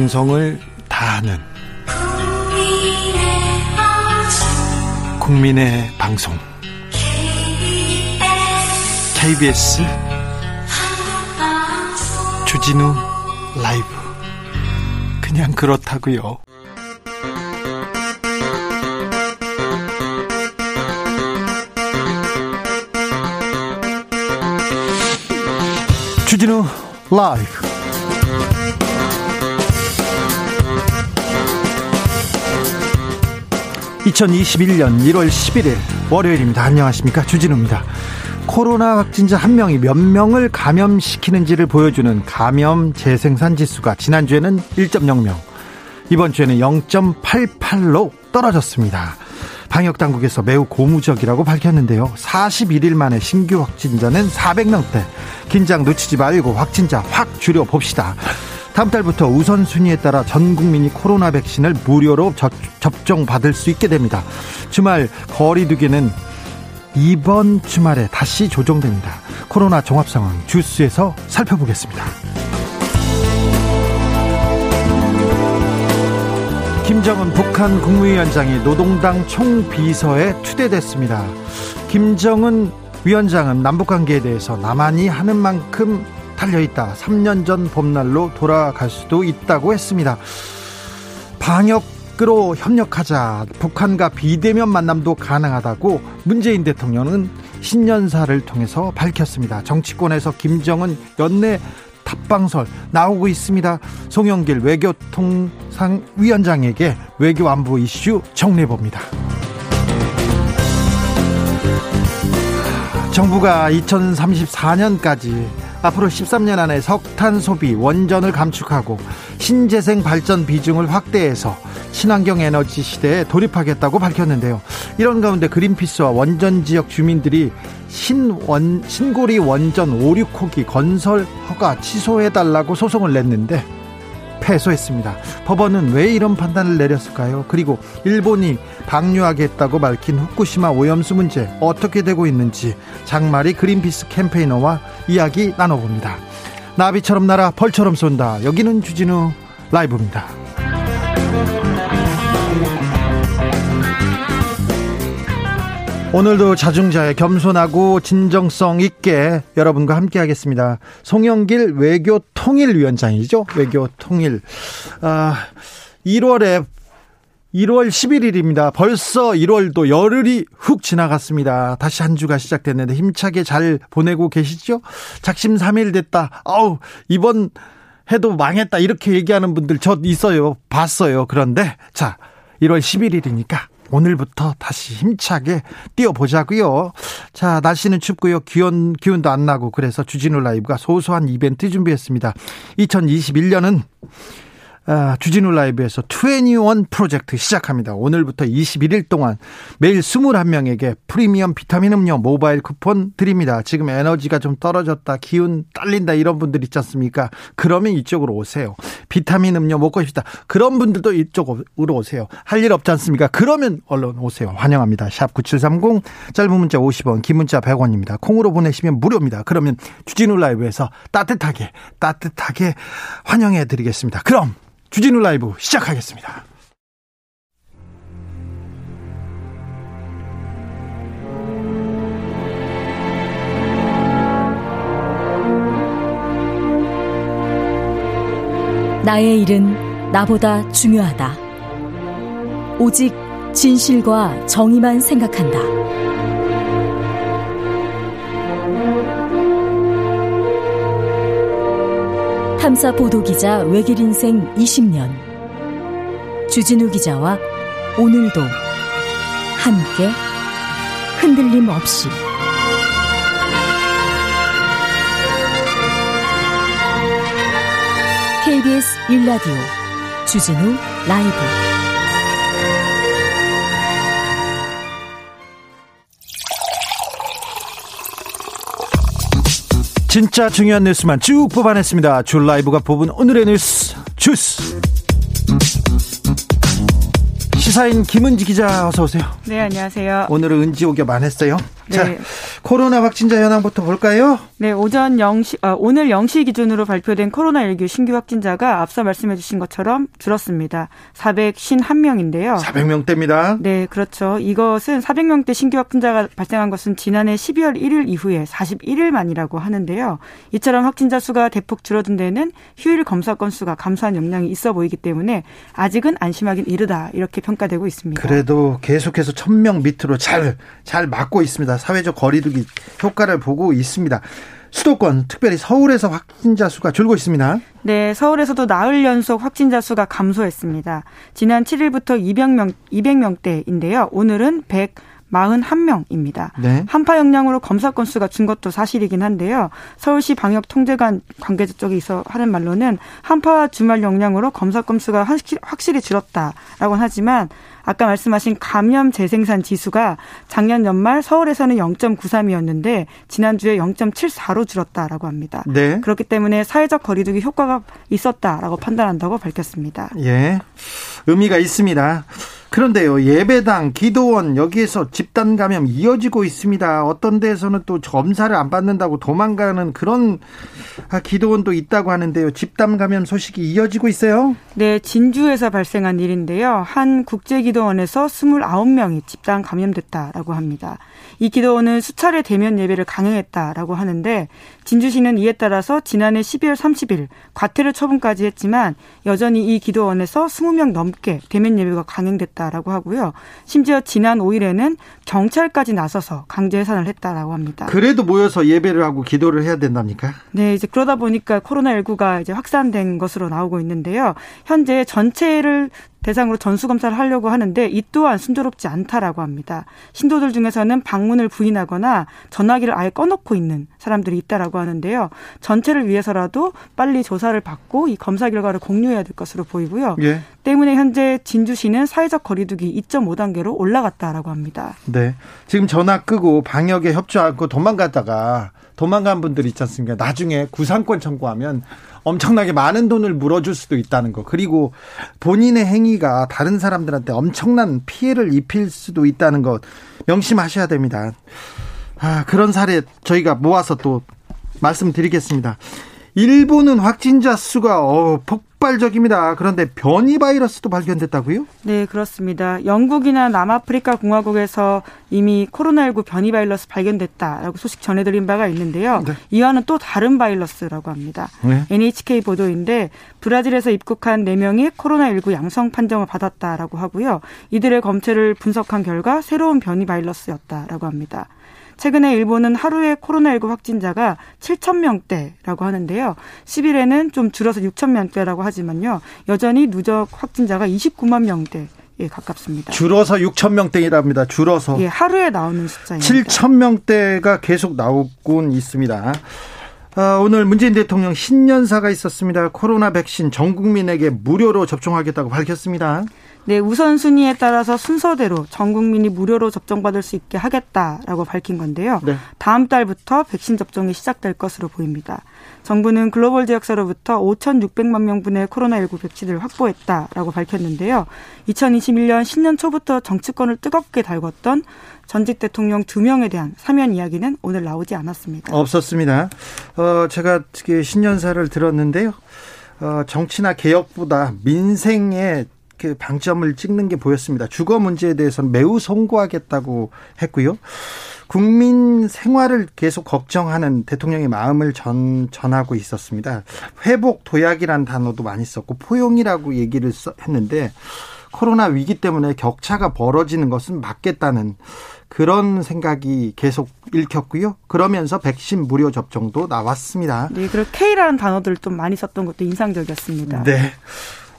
정성을 다하는 국민의 방송. KBS 주진우 라이브. 그냥 그렇다고요. 주진우 라이브 2021년 1월 11일 월요일입니다. 안녕하십니까. 주진우입니다. 코로나 확진자 한 명이 몇 명을 감염시키는지를 보여주는 감염 재생산 지수가 지난주에는 1.0명, 이번 주에는 0.88로 떨어졌습니다. 방역 당국에서 매우 고무적이라고 밝혔는데요. 41일 만에 신규 확진자는 400명대. 긴장 놓치지 말고 확진자 확 줄여 봅시다. 다음 달부터 우선순위에 따라 전 국민이 코로나 백신을 무료로 접종 받을 수 있게 됩니다. 주말 거리두기는 이번 주말에 다시 조정됩니다. 코로나 종합 상황 주스에서 살펴보겠습니다. 김정은 북한 국무위원장이 노동당 총비서에 추대됐습니다. 김정은 위원장은 남북관계에 대해서 남한이 하는 만큼 달려있다. 3년 전 봄날로 돌아갈 수도 있다고 했습니다. 방역 으로 협력하자. 북한과 비대면 만남도 가능하다고 문재인 대통령은 신년사를 통해서 밝혔습니다. 정치권에서 김정은 연내 탑방설 나오고 있습니다. 송영길 외교통상위원장에게 외교 안보 이슈 정리해 봅니다. 정부가 2034년까지 앞으로 13년 안에 석탄 소비, 원전을 감축하고 신재생 발전 비중을 확대해서 친환경 에너지 시대에 돌입하겠다고 밝혔는데요. 이런 가운데 그린피스와 원전 지역 주민들이 신원 신고리 원전 5, 6호기 건설 허가 취소해 달라고 소송을 냈는데 패소했습니다. 법원은 왜 이런 판단을 내렸을까요? 그리고 일본이 방류하겠다고 밝힌 후쿠시마 오염수 문제 어떻게 되고 있는지 장마리 그린피스 캠페이너와 이야기 나눠봅니다. 나비처럼 날아 벌처럼 쏜다. 여기는 주진우 라이브입니다. 오늘도 자중자의 겸손하고 진정성 있게 여러분과 함께 하겠습니다. 송영길 외교통일위원장이죠. 외교통일. 아, 1월에 1월 11일입니다. 벌써 1월도 열흘이 훅 지나갔습니다. 다시 한 주가 시작됐는데 힘차게 잘 보내고 계시죠? 작심 3일 됐다. 아우, 이번 해도 망했다. 이렇게 얘기하는 분들 저 있어요. 봤어요. 그런데 자, 1월 11일이니까 오늘부터 다시 힘차게 뛰어보자고요. 자, 날씨는 춥고요. 기온 기운도 안 나고 그래서 주진우 라이브가 소소한 이벤트 준비했습니다. 2021년은 아, 주진우 라이브에서 21 프로젝트 시작합니다. 오늘부터 21일 동안 매일 21명에게 프리미엄 비타민 음료 모바일 쿠폰 드립니다. 지금 에너지가 좀 떨어졌다, 기운 딸린다 이런 분들 있지 않습니까? 그러면 이쪽으로 오세요. 비타민 음료 먹고 싶다. 그런 분들도 이쪽으로 오세요. 할 일 없지 않습니까? 그러면 얼른 오세요. 환영합니다. 샵 9730 짧은 문자 50원, 긴 문자 100원입니다. 콩으로 보내시면 무료입니다. 그러면 주진우 라이브에서 따뜻하게 따뜻하게 환영해 드리겠습니다. 그럼 주진우 라이브 시작하겠습니다. 나의 일은 나보다 중요하다. 오직 진실과 정의만 생각한다. 탐사 보도 기자 외길 인생 20년. 주진우 기자와 오늘도 함께 흔들림 없이 KBS 1라디오 주진우 라이브 진짜 중요한 뉴스만 쭉 뽑아냈습니다. 줄 라이브가 뽑은 오늘의 뉴스 주스. 시사인 김은지 기자 어서 오세요. 네, 안녕하세요. 오늘은 은지 오겹 안 했어요. 네. 자, 코로나 확진자 현황부터 볼까요? 네, 오전 0시, 아, 오늘 0시 기준으로 발표된 코로나19 신규 확진자가 앞서 말씀해 주신 것처럼 줄었습니다. 451명인데요. 400명대입니다. 네, 그렇죠. 이것은 400명대 신규 확진자가 발생한 것은 지난해 12월 1일 이후에 41일 만이라고 하는데요. 이처럼 확진자 수가 대폭 줄어든 데는 휴일 검사 건수가 감소한 영향이 있어 보이기 때문에 아직은 안심하긴 이르다 이렇게 평가되고 있습니다. 그래도 계속해서 1000명 밑으로 잘, 잘 막고 있습니다. 사회적 거리 두기 효과를 보고 있습니다. 수도권, 특별히 서울에서 확진자 수가 줄고 있습니다. 네, 서울에서도 나흘 연속 확진자 수가 감소했습니다. 지난 7일부터 200명, 200명대인데요. 오늘은 100, 41명입니다. 네. 한파 영향으로 검사 건수가 준 것도 사실이긴 한데요. 서울시 방역 통제관 관계자 쪽에 있어 하는 말로는 한파 주말 영향으로 검사 건수가 확실히 줄었다라고 하지만 아까 말씀하신 감염 재생산 지수가 작년 연말 서울에서는 0.93이었는데 지난주에 0.74로 줄었다라고 합니다. 네. 그렇기 때문에 사회적 거리두기 효과가 있었다라고 판단한다고 밝혔습니다. 예. 의미가 있습니다. 그런데요, 예배당, 기도원, 여기에서 집단 감염 이어지고 있습니다. 어떤 데에서는 또 검사를 안 받는다고 도망가는 그런 아, 기도원도 있다고 하는데요. 집단 감염 소식이 이어지고 있어요? 네, 진주에서 발생한 일인데요. 한 국제기도원에서 29명이 집단 감염됐다라고 합니다. 이 기도원은 수차례 대면 예배를 강행했다라고 하는데 진주시는 이에 따라서 지난해 12월 30일 과태료 처분까지 했지만 여전히 이 기도원에서 20명 넘게 대면 예배가 강행됐다 라고 하고요. 심지어 지난 5일에는 경찰까지 나서서 강제 해산을 했다라고 합니다. 그래도 모여서 예배를 하고 기도를 해야 된답니까? 네, 이제 그러다 보니까 코로나19가 이제 확산된 것으로 나오고 있는데요. 현재 전체를 대상으로 전수검사를 하려고 하는데 이 또한 순조롭지 않다라고 합니다. 신도들 중에서는 방문을 부인하거나 전화기를 아예 꺼놓고 있는 사람들이 있다라고 하는데요. 전체를 위해서라도 빨리 조사를 받고 이 검사 결과를 공유해야 될 것으로 보이고요. 예. 때문에 현재 진주시는 사회적 거리두기 2.5단계로 올라갔다라고 합니다. 네. 지금 전화 끄고 방역에 협조하고 도망갔다가 도망간 분들 있지 않습니까? 나중에 구상권 청구하면 엄청나게 많은 돈을 물어줄 수도 있다는 거. 그리고 본인의 행위가 다른 사람들한테 엄청난 피해를 입힐 수도 있다는 것 명심하셔야 됩니다. 아, 그런 사례 저희가 모아서 또 말씀드리겠습니다. 일본은 확진자 수가 어, 폭 폭발적입니다. 그런데 변이 바이러스도 발견됐다고요? 네, 그렇습니다. 영국이나 남아프리카 공화국에서 이미 코로나19 변이 바이러스 발견됐다라고 소식 전해드린 바가 있는데요. 네. 이와는 또 다른 바이러스라고 합니다. 네. NHK 보도인데 브라질에서 입국한 4명이 코로나19 양성 판정을 받았다라고 하고요. 이들의 검체를 분석한 결과 새로운 변이 바이러스였다라고 합니다. 최근에 일본은 하루에 코로나19 확진자가 7천 명대라고 하는데요. 10일에는 좀 줄어서 6천 명대라고 하지만요. 여전히 누적 확진자가 29만 명대. 예, 가깝습니다. 줄어서 6천 명대이랍니다. 줄어서. 예, 하루에 나오는 숫자입니다. 7천 명대가 계속 나오곤 있습니다. 아, 오늘 문재인 대통령 신년사가 있었습니다. 코로나 백신 전 국민에게 무료로 접종하겠다고 밝혔습니다. 네, 우선순위에 따라서 순서대로 전 국민이 무료로 접종받을 수 있게 하겠다라고 밝힌 건데요. 네. 다음 달부터 백신 접종이 시작될 것으로 보입니다. 정부는 글로벌 제약사로부터 5,600만 명분의 코로나19 백신을 확보했다라고 밝혔는데요. 2021년 신년 초부터 정치권을 뜨겁게 달궜던 전직 대통령 두 명에 대한 사면 이야기는 오늘 나오지 않았습니다. 없었습니다. 어, 제가 신년사를 들었는데요. 어, 정치나 개혁보다 민생에 그 방점을 찍는 게 보였습니다. 주거 문제에 대해서는 매우 송구하겠다고 했고요. 국민 생활을 계속 걱정하는 대통령의 마음을 전, 전하고 있었습니다. 회복 도약이란 단어도 많이 썼고 포용이라고 얘기를 했는데 코로나 위기 때문에 격차가 벌어지는 것은 맞겠다는 그런 생각이 계속 읽혔고요. 그러면서 백신 무료 접종도 나왔습니다. 네, 그리고 K라는 단어들을 좀 많이 썼던 것도 인상적이었습니다. 네.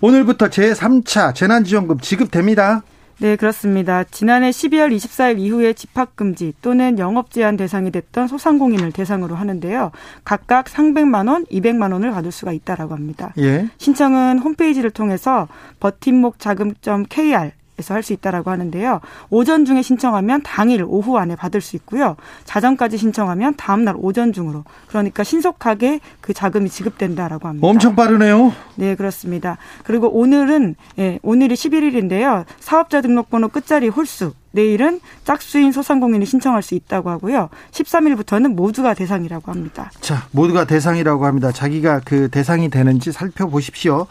오늘부터 제3차 재난지원금 지급됩니다. 네, 그렇습니다. 지난해 12월 24일 이후에 집합금지 또는 영업제한 대상이 됐던 소상공인을 대상으로 하는데요. 각각 300만 원, 200만 원을 받을 수가 있다라고 합니다. 예. 신청은 홈페이지를 통해서 버팀목 자금.kr 에서 할 수 있다라고 하는데요. 오전 중에 신청하면 당일 오후 안에 받을 수 있고요. 자정까지 신청하면 다음 날 오전 중으로 그러니까 신속하게 그 자금이 지급된다라고 합니다. 엄청 빠르네요. 네, 그렇습니다. 그리고 오늘은 예, 오늘이 11일인데요. 사업자 등록번호 끝자리 홀수 내일은 짝수인 소상공인이 신청할 수 있다고 하고요. 13일부터는 모두가 대상이라고 합니다. 자, 모두가 대상이라고 합니다. 자기가 그 대상이 되는지 살펴보십시오.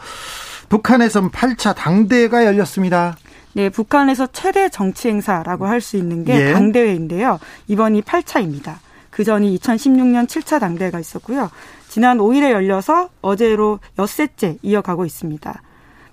북한에선 8차 당대회가 열렸습니다. 네, 북한에서 최대 정치 행사라고 할 수 있는 게 예. 당대회인데요. 이번이 8차입니다. 그 전이 2016년 7차 당대회가 있었고요. 지난 5일에 열려서 어제로 엿새째 이어가고 있습니다.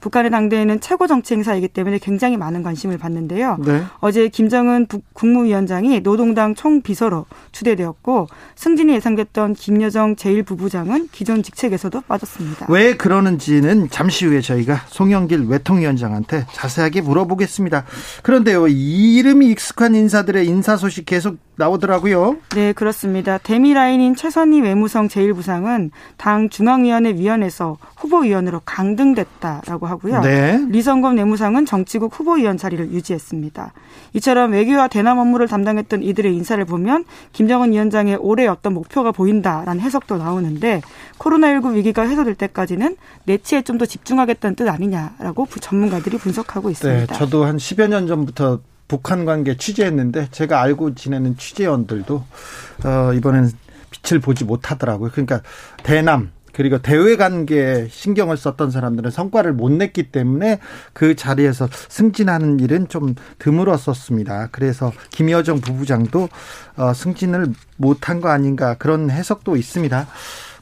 북한의 당대회는 최고 정치 행사이기 때문에 굉장히 많은 관심을 받는데요. 네. 어제 김정은 국무위원장이 노동당 총비서로 추대되었고 승진이 예상됐던 김여정 제1부부장은 기존 직책에서도 빠졌습니다. 왜 그러는지는 잠시 후에 저희가 송영길 외통위원장한테 자세하게 물어보겠습니다. 그런데요, 이름이 익숙한 인사들의 인사 소식 계속 나오더라고요. 네, 그렇습니다. 데미 라인인 최선희 외무성 제1부상은 당 중앙위원회 위원회에서 후보위원으로 강등됐다라고 하고요. 네. 리성검 내무상은 정치국 후보위원 자리를 유지했습니다. 이처럼 외교와 대남 업무를 담당했던 이들의 인사를 보면 김정은 위원장의 올해 어떤 목표가 보인다라는 해석도 나오는데 코로나19 위기가 해소될 때까지는 내치에 좀 더 집중하겠다는 뜻 아니냐라고 전문가들이 분석하고 있습니다. 네, 저도 한 10여 년 전부터 북한 관계 취재했는데 제가 알고 지내는 취재원들도 어, 이번에는 빛을 보지 못하더라고요. 그러니까 대남 그리고 대외 관계에 신경을 썼던 사람들은 성과를 못 냈기 때문에 그 자리에서 승진하는 일은 좀 드물었었습니다. 그래서 김여정 부부장도 어, 승진을 못한 거 아닌가 그런 해석도 있습니다.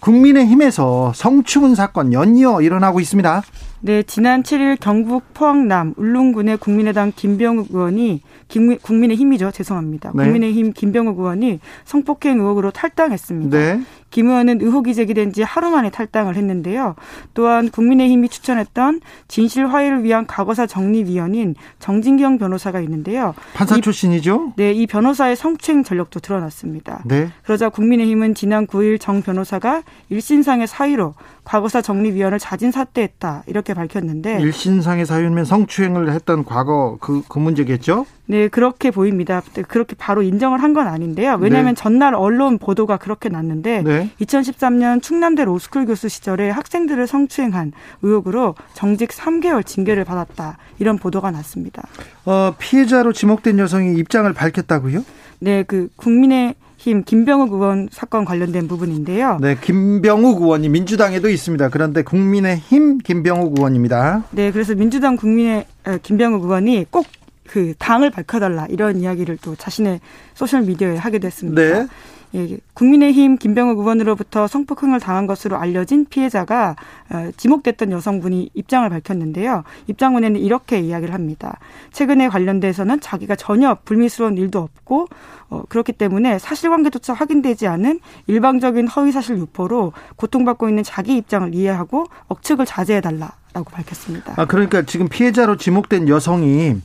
국민의힘에서 성추문 사건 연이어 일어나고 있습니다. 네, 지난 7일 경북 포항남 울릉군의 국민의당 김병욱 의원이 김, 국민의힘이죠. 죄송합니다. 네. 국민의힘 김병욱 의원이 성폭행 의혹으로 탈당했습니다. 네. 김 의원은 의혹이 제기된 지 하루 만에 탈당을 했는데요. 또한 국민의힘이 추천했던 진실 화해를 위한 과거사 정리위원인 정진경 변호사가 있는데요. 판사 이, 출신이죠? 네, 이 변호사의 성추행 전력도 드러났습니다. 네. 그러자 국민의힘은 지난 9일 정 변호사가 일신상의 사유로 과거사 정리위원을 자진 사퇴했다 이렇게 밝혔는데 일신상의 사유면 성추행을 했던 과거 그, 그 문제겠죠? 네 그렇게 보입니다. 그렇게 바로 인정을 한 건 아닌데요. 왜냐하면 네. 전날 언론 보도가 그렇게 났는데 네. 2013년 충남대 로스쿨 교수 시절에 학생들을 성추행한 의혹으로 정직 3개월 징계를 받았다 이런 보도가 났습니다. 어, 피해자로 지목된 여성이 입장을 밝혔다고요? 네, 그 국민의 힘 김병욱 의원 사건 관련된 부분인데요. 네, 김병욱 의원이 민주당에도 있습니다. 그런데 국민의힘 김병욱 의원입니다. 네, 그래서 민주당 국민의 김병욱 의원이 꼭그 당을 밝혀달라 이런 이야기를 또 자신의 소셜 미디어에 하게 됐습니다. 네. 예, 국민의힘 김병욱 의원으로부터 성폭행을 당한 것으로 알려진 피해자가 어, 지목됐던 여성분이 입장을 밝혔는데요. 입장문에는 이렇게 이야기를 합니다. 최근에 관련돼서는 자기가 전혀 불미스러운 일도 없고 어, 그렇기 때문에 사실관계조차 확인되지 않은 일방적인 허위사실 유포로 고통받고 있는 자기 입장을 이해하고 억측을 자제해달라라고 밝혔습니다. 아 그러니까 지금 피해자로 지목된 여성이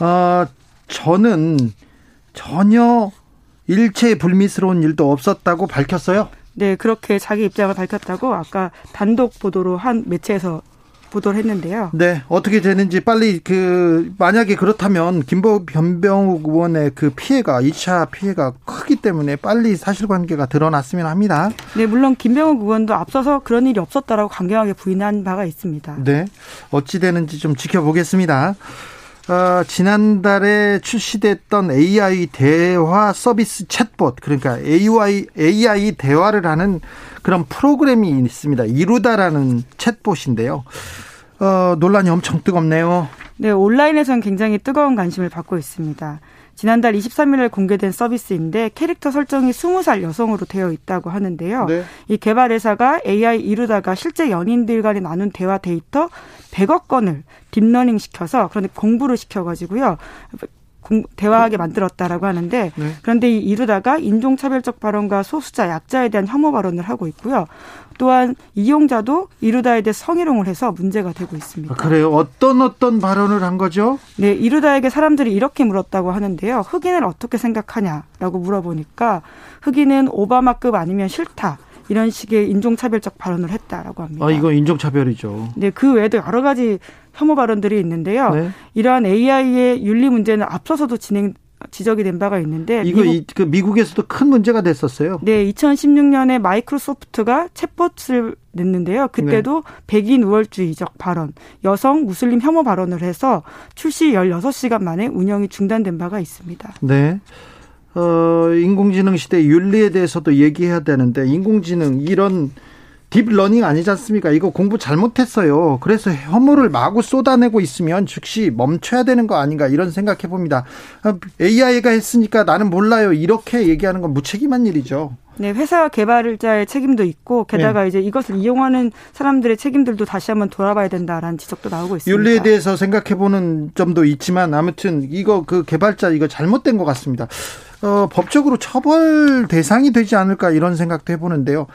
어, 저는 전혀 일체 불미스러운 일도 없었다고 밝혔어요. 네, 그렇게 자기 입장을 밝혔다고 아까 단독 보도로 한 매체에서 보도를 했는데요. 네, 어떻게 되는지 빨리 그 만약에 그렇다면 김보 변병욱 의원의 그 피해가 2차 피해가 크기 때문에 빨리 사실관계가 드러났으면 합니다. 네, 물론 김병욱 의원도 앞서서 그런 일이 없었다라고 강경하게 부인한 바가 있습니다. 네, 어찌 되는지 좀 지켜보겠습니다. 어, 지난달에 출시됐던 AI 대화 서비스 챗봇 그러니까 AI AI 대화를 하는 그런 프로그램이 있습니다. 이루다라는 챗봇인데요. 어, 논란이 엄청 뜨겁네요. 네, 온라인에서는 굉장히 뜨거운 관심을 받고 있습니다. 지난달 23일에 공개된 서비스인데 캐릭터 설정이 20살 여성으로 되어 있다고 하는데요. 네. 이 개발 회사가 AI 이루다가 실제 연인들 간에 나눈 대화 데이터 100억 건을 deep learning 시켜서 그런데 공부를 시켜 가지고요. 대화하게 만들었다라고 하는데 네. 그런데 이 이루다가 인종차별적 발언과 소수자 약자에 대한 혐오 발언을 하고 있고요. 또한 이용자도 이루다에 대해 성희롱을 해서 문제가 되고 있습니다. 아, 그래요? 어떤 어떤 발언을 한 거죠? 네, 이루다에게 사람들이 이렇게 물었다고 하는데요. 흑인을 어떻게 생각하냐라고 물어보니까 흑인은 오바마급 아니면 싫다. 이런 식의 인종차별적 발언을 했다라고 합니다. 아, 이거 인종차별이죠. 네, 그 외에도 여러 가지 혐오 발언들이 있는데요. 네. 이러한 AI의 윤리 문제는 앞서서도 진행 지적이 된 바가 있는데 이거 미국, 그 미국에서도 큰 문제가 됐었어요. 네, 2016년에 마이크로소프트가 챗봇을 냈는데요. 그때도 네. 백인 우월주의적 발언, 여성 무슬림 혐오 발언을 해서 출시 16시간 만에 운영이 중단된 바가 있습니다. 네. 어, 인공지능 시대 윤리에 대해서도 얘기해야 되는데 인공지능 이런 deep learning 아니지 않습니까? 이거 공부 잘못했어요. 그래서 혐오를 마구 쏟아내고 있으면 즉시 멈춰야 되는 거 아닌가 이런 생각해 봅니다. AI가 했으니까 나는 몰라요. 이렇게 얘기하는 건 무책임한 일이죠. 네, 회사 개발자의 책임도 있고 게다가 네. 이제 이것을 이용하는 사람들의 책임들도 다시 한번 돌아봐야 된다라는 지적도 나오고 있습니다. 윤리에 대해서 생각해 보는 점도 있지만 아무튼 이거 그 개발자 이거 잘못된 것 같습니다. 어, 법적으로 처벌 대상이 되지 않을까 이런 생각도 해보는데요.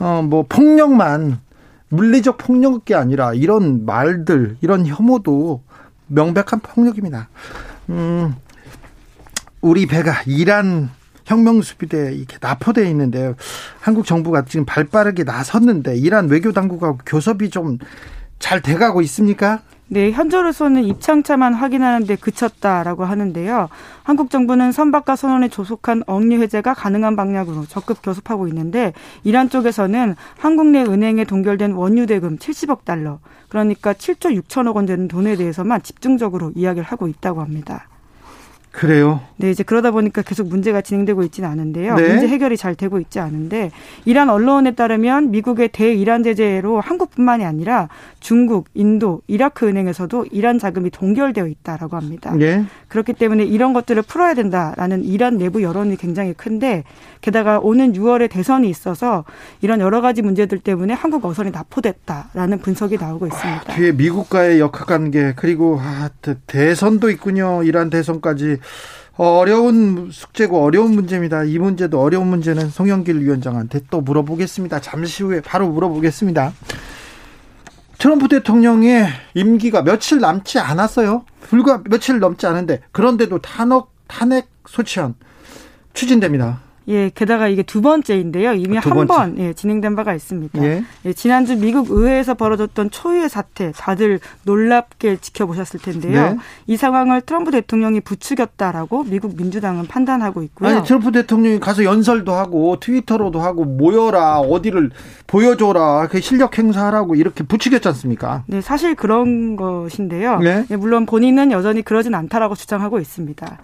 어, 뭐 폭력만 물리적 폭력이 아니라 이런 말들, 이런 혐오도 명백한 폭력입니다. 음, 우리 배가 이란 혁명수비대에 이렇게 납포되어 있는데요. 한국 정부가 지금 발 빠르게 나섰는데 이란 외교 당국하고 교섭이 좀 잘 돼가고 있습니까? 네, 현재로서는 입장차만 확인하는데 그쳤다라고 하는데요. 한국 정부는 선박과 선원에 조속한 억류 해제가 가능한 방향으로 적극 교섭하고 있는데 이란 쪽에서는 한국 내 은행에 동결된 원유 대금 70억 달러, 그러니까 7조 6천억 원 되는 돈에 대해서만 집중적으로 이야기를 하고 있다고 합니다. 그래요? 네, 이제 그러다 보니까 계속 문제가 진행되고 있지는 않은데요. 네. 문제 해결이 잘 되고 있지 않은데 이란 언론에 따르면 미국의 대이란 제재로 한국뿐만이 아니라 중국, 인도, 이라크 은행에서도 이란 자금이 동결되어 있다라고 합니다. 네. 그렇기 때문에 이런 것들을 풀어야 된다라는 이란 내부 여론이 굉장히 큰데 게다가 오는 6월에 대선이 있어서 이런 여러 가지 문제들 때문에 한국 어선이 납포됐다라는 분석이 나오고 있습니다. 뒤에 미국과의 역학 관계 그리고 아, 대선도 있군요. 이란 대선까지 어려운 숙제고 어려운 문제입니다. 이 문제도 어려운 문제는 송영길 위원장한테 또 물어보겠습니다. 잠시 후에 바로 물어보겠습니다. 트럼프 대통령의 임기가 며칠 남지 않았어요. 불과 며칠 넘지 않은데 그런데도 탄핵 탄핵 소추안 추진됩니다. 예, 게다가 이게 두 번째인데요. 이미 아, 한번 예, 진행된 바가 있습니다. 예. 예. 지난주 미국 의회에서 벌어졌던 초유의 사태 다들 놀랍게 지켜보셨을 텐데요. 네. 이 상황을 트럼프 대통령이 부추겼다라고 미국 민주당은 판단하고 있고요. 아니, 트럼프 대통령이 가서 연설도 하고 트위터로도 하고 모여라 어디를 보여줘라 그 실력 행사하라고 이렇게 부추겼지 않습니까? 네, 사실 그런 것인데요. 네. 예, 물론 본인은 여전히 그러진 않다라고 주장하고 있습니다.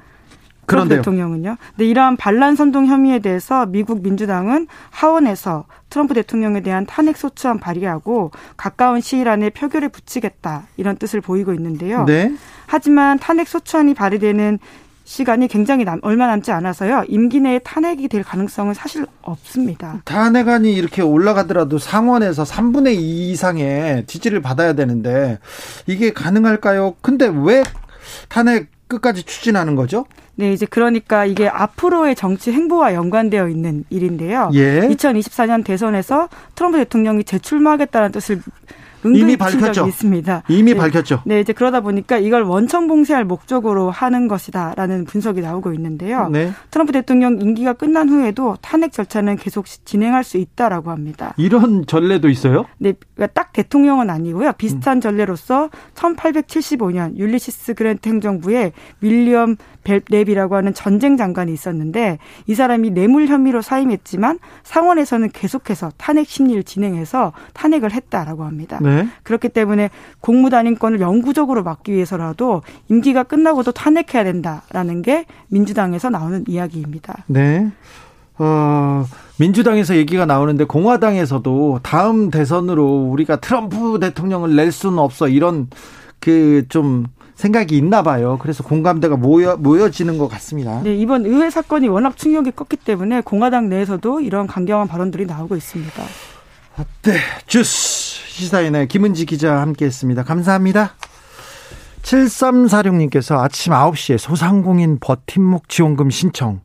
그런데요. 대통령은요. 근데 이러한 반란 선동 혐의에 대해서 미국 민주당은 하원에서 트럼프 대통령에 대한 탄핵 소추안 발의하고 가까운 시일 안에 표결에 붙이겠다 이런 뜻을 보이고 있는데요. 네. 하지만 탄핵 소추안이 발의되는 시간이 굉장히 남, 얼마 남지 않아서요. 임기 내에 탄핵이 될 가능성은 사실 없습니다. 탄핵안이 이렇게 올라가더라도 상원에서 3분의 2 이상의 지지를 받아야 되는데 이게 가능할까요? 근데 왜 탄핵 끝까지 추진하는 거죠? 네, 이제 그러니까 이게 앞으로의 정치 행보와 연관되어 있는 일인데요. 예. 2024년 대선에서 트럼프 대통령이 재출마하겠다는 뜻을 이미 밝혔죠. 있습니다. 이미 네. 밝혔죠. 네, 이제 그러다 보니까 이걸 원천 봉쇄할 목적으로 하는 것이다라는 분석이 나오고 있는데요. 네. 트럼프 대통령 임기가 끝난 후에도 탄핵 절차는 계속 진행할 수 있다라고 합니다. 이런 전례도 있어요? 네, 그러니까 딱 대통령은 아니고요. 비슷한 음. 전례로서 1875년 율리시스 그랜트 행정부에 윌리엄 벨랩이라고 하는 전쟁 장관이 있었는데 이 사람이 뇌물 혐의로 사임했지만 상원에서는 계속해서 탄핵 심리를 진행해서 탄핵을 했다라고 합니다. 네. 그렇기 때문에 공무단임권을 영구적으로 막기 위해서라도 임기가 끝나고도 탄핵해야 된다라는 게 민주당에서 나오는 이야기입니다. 네. 어, 민주당에서 얘기가 나오는데 공화당에서도 다음 대선으로 우리가 트럼프 대통령을 낼 수는 없어 이런 그 좀 생각이 있나 봐요. 그래서 공감대가 모여, 모여지는 것 같습니다. 네, 이번 의회 사건이 워낙 충격이 컸기 때문에 공화당 내에서도 이런 강경한 발언들이 나오고 있습니다. 네, 주스 시사인의 김은지 기자 함께 했습니다. 감사합니다. 7346님께서 아침 9시에 소상공인 버팀목 지원금 신청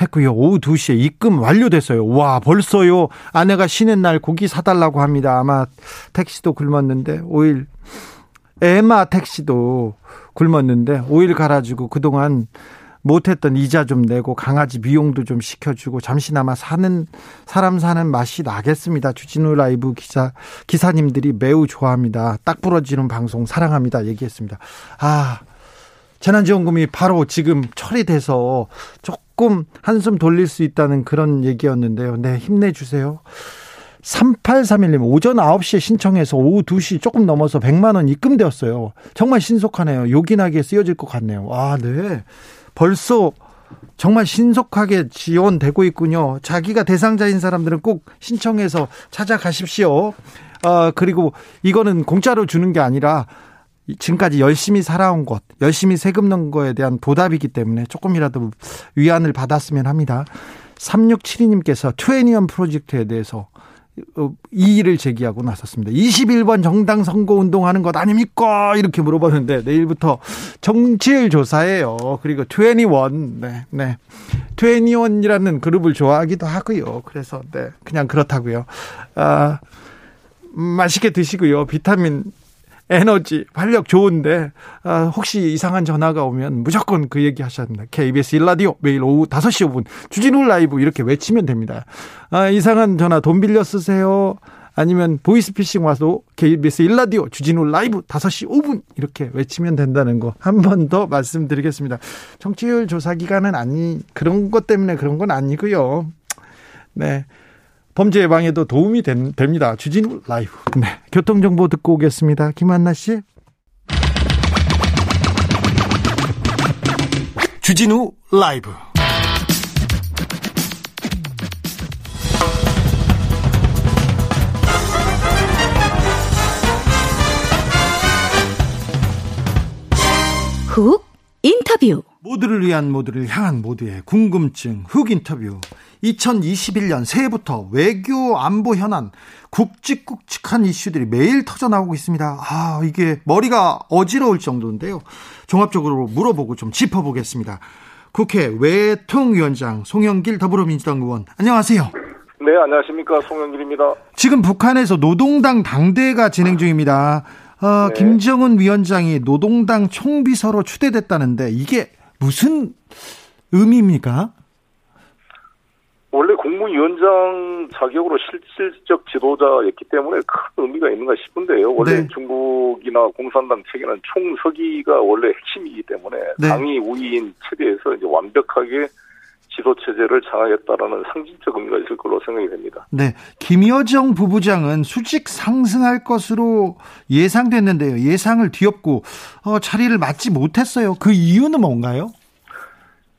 했고요. 오후 2시에 입금 완료됐어요. 와, 벌써요. 아내가 쉬는 날 고기 사달라고 합니다. 아마 택시도 굶었는데 5일 에마 택시도 굶었는데 오일 갈아주고 그동안 못했던 이자 좀 내고 강아지 미용도 좀 시켜주고 잠시나마 사는 사람 사는 맛이 나겠습니다. 주진우 라이브 기사 기사님들이 매우 좋아합니다. 딱 부러지는 방송 사랑합니다. 얘기했습니다. 아 재난지원금이 바로 지금 처리돼서 조금 한숨 돌릴 수 있다는 그런 얘기였는데요. 네 힘내주세요. 3831님, 오전 9시에 신청해서 오후 2시 조금 넘어서 100만 원 입금되었어요. 정말 신속하네요. 요긴하게 쓰여질 것 같네요. 아, 네. 벌써 정말 신속하게 지원되고 있군요. 자기가 대상자인 사람들은 꼭 신청해서 찾아가십시오. 아, 그리고 이거는 공짜로 주는 게 아니라 지금까지 열심히 살아온 것, 열심히 세금 넣은 거에 대한 보답이기 때문에 조금이라도 위안을 받았으면 합니다. 3672님께서 트웨니언 프로젝트에 대해서 어, 이의를 제기하고 나섰습니다. 21번 정당 선거 운동하는 것 아닙니까? 이렇게 물어봤는데 내일부터 정치일 조사예요. 그리고 21, 네, 네. 21이라는 그룹을 좋아하기도 하고요. 그래서 네, 그냥 그렇다고요. 아, 맛있게 드시고요. 비타민 에너지, 활력 좋은데 아, 혹시 이상한 전화가 오면 무조건 그 얘기 하셔야 합니다. KBS 일라디오 매일 오후 5시 5분 주진우 라이브 이렇게 외치면 됩니다. 아, 이상한 전화 돈 빌려 쓰세요. 아니면 보이스피싱 와서 KBS 일라디오 주진우 라이브 5시 5분 이렇게 외치면 된다는 거 한 번 더 말씀드리겠습니다. 정치율 조사 기간은 아니 그런 것 때문에 그런 건 아니고요. 네. 범죄 예방에도 도움이 된, 됩니다. 주진우 라이브. 네. 교통정보 듣고 오겠습니다. 김한나 씨. 주진우 라이브. 훅 인터뷰. 모두를 위한 모두를 향한 모두의 궁금증 훅 인터뷰 2021년 새해부터 외교 안보 현안 굵직굵직한 이슈들이 매일 터져 나오고 있습니다. 아, 이게 머리가 어지러울 정도인데요. 종합적으로 물어보고 좀 짚어보겠습니다. 국회 외통위원장 송영길 더불어민주당 의원 안녕하세요. 네, 안녕하십니까. 송영길입니다. 지금 북한에서 노동당 당대가 진행 중입니다. 어, 네. 김정은 위원장이 노동당 총비서로 추대됐다는데 이게 무슨 의미입니까? 원래 국무위원장 자격으로 실질적 지도자였기 때문에 큰 의미가 있는가 싶은데요. 원래 네. 중국이나 공산당 체계는 총서기가 원래 핵심이기 때문에 네. 당이 우위인 체제에서 이제 완벽하게 지도 체제를 장악했다라는 상징적 의미가 있을 걸로 생각이 됩니다. 네, 김여정 부부장은 수직 상승할 것으로 예상됐는데요. 예상을 뒤엎고 어, 자리를 맡지 못했어요. 그 이유는 뭔가요?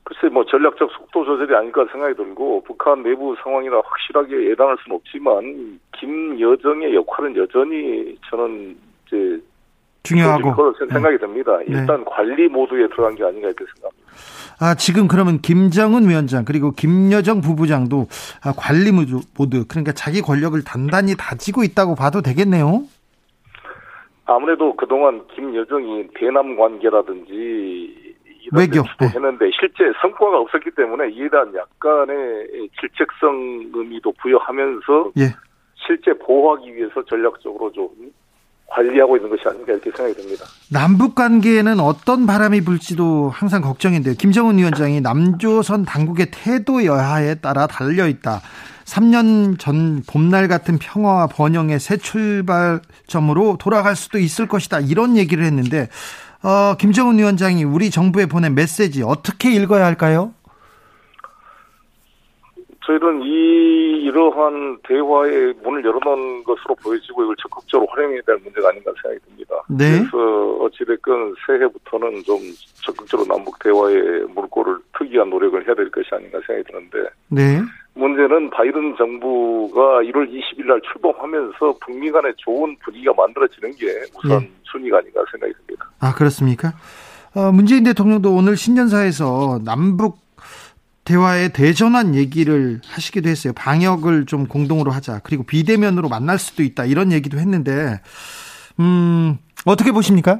글쎄 뭐 전략적 속도 조절이 아닐까 생각이 들고 북한 내부 상황이라 확실하게 예단할 수는 없지만 김여정의 역할은 여전히 저는 이제 중요하고 생각이 네. 듭니다. 일단 네. 관리 모드에 들어간 게 아닌가 이렇게 생각합니다. 아 지금 그러면 김정은 위원장 그리고 김여정 부부장도 아, 관리 모드 그러니까 자기 권력을 단단히 다지고 있다고 봐도 되겠네요. 아무래도 그동안 김여정이 대남 관계라든지 외교 네. 했는데 실제 성과가 없었기 때문에 이에 대한 약간의 질책성 의미도 부여하면서 예. 실제 보호하기 위해서 전략적으로 좀 관리하고 있는 것이 아닌가 이렇게 생각이 듭니다. 남북 관계에는 어떤 바람이 불지도 항상 걱정인데요. 김정은 위원장이 남조선 당국의 태도 여하에 따라 달려 있다. 3년 전 봄날 같은 평화와 번영의 새 출발점으로 돌아갈 수도 있을 것이다. 이런 얘기를 했는데 어, 김정은 위원장이 우리 정부에 보낸 메시지 어떻게 읽어야 할까요? 저희는 이 이러한 대화의 문을 열어놓은 것으로 보여지고 이걸 적극적으로 활용해야 될 문제가 아닌가 생각이 듭니다. 네. 그래서 어찌됐건 새해부터는 좀 적극적으로 남북 대화의 물꼬를 위한 노력을 해야 될 것이 아닌가 생각이 드는데. 네. 문제는 바이든 정부가 1월 20일 날 출범하면서 북미 간에 좋은 분위기가 만들어지는 게 우선 네. 순위가 아닌가 생각이 듭니다. 아, 그렇습니까? 어, 문재인 대통령도 오늘 신년사에서 남북 대화의 대전환 얘기를 하시기도 했어요. 방역을 좀 공동으로 하자. 그리고 비대면으로 만날 수도 있다. 이런 얘기도 했는데, 음, 어떻게 보십니까?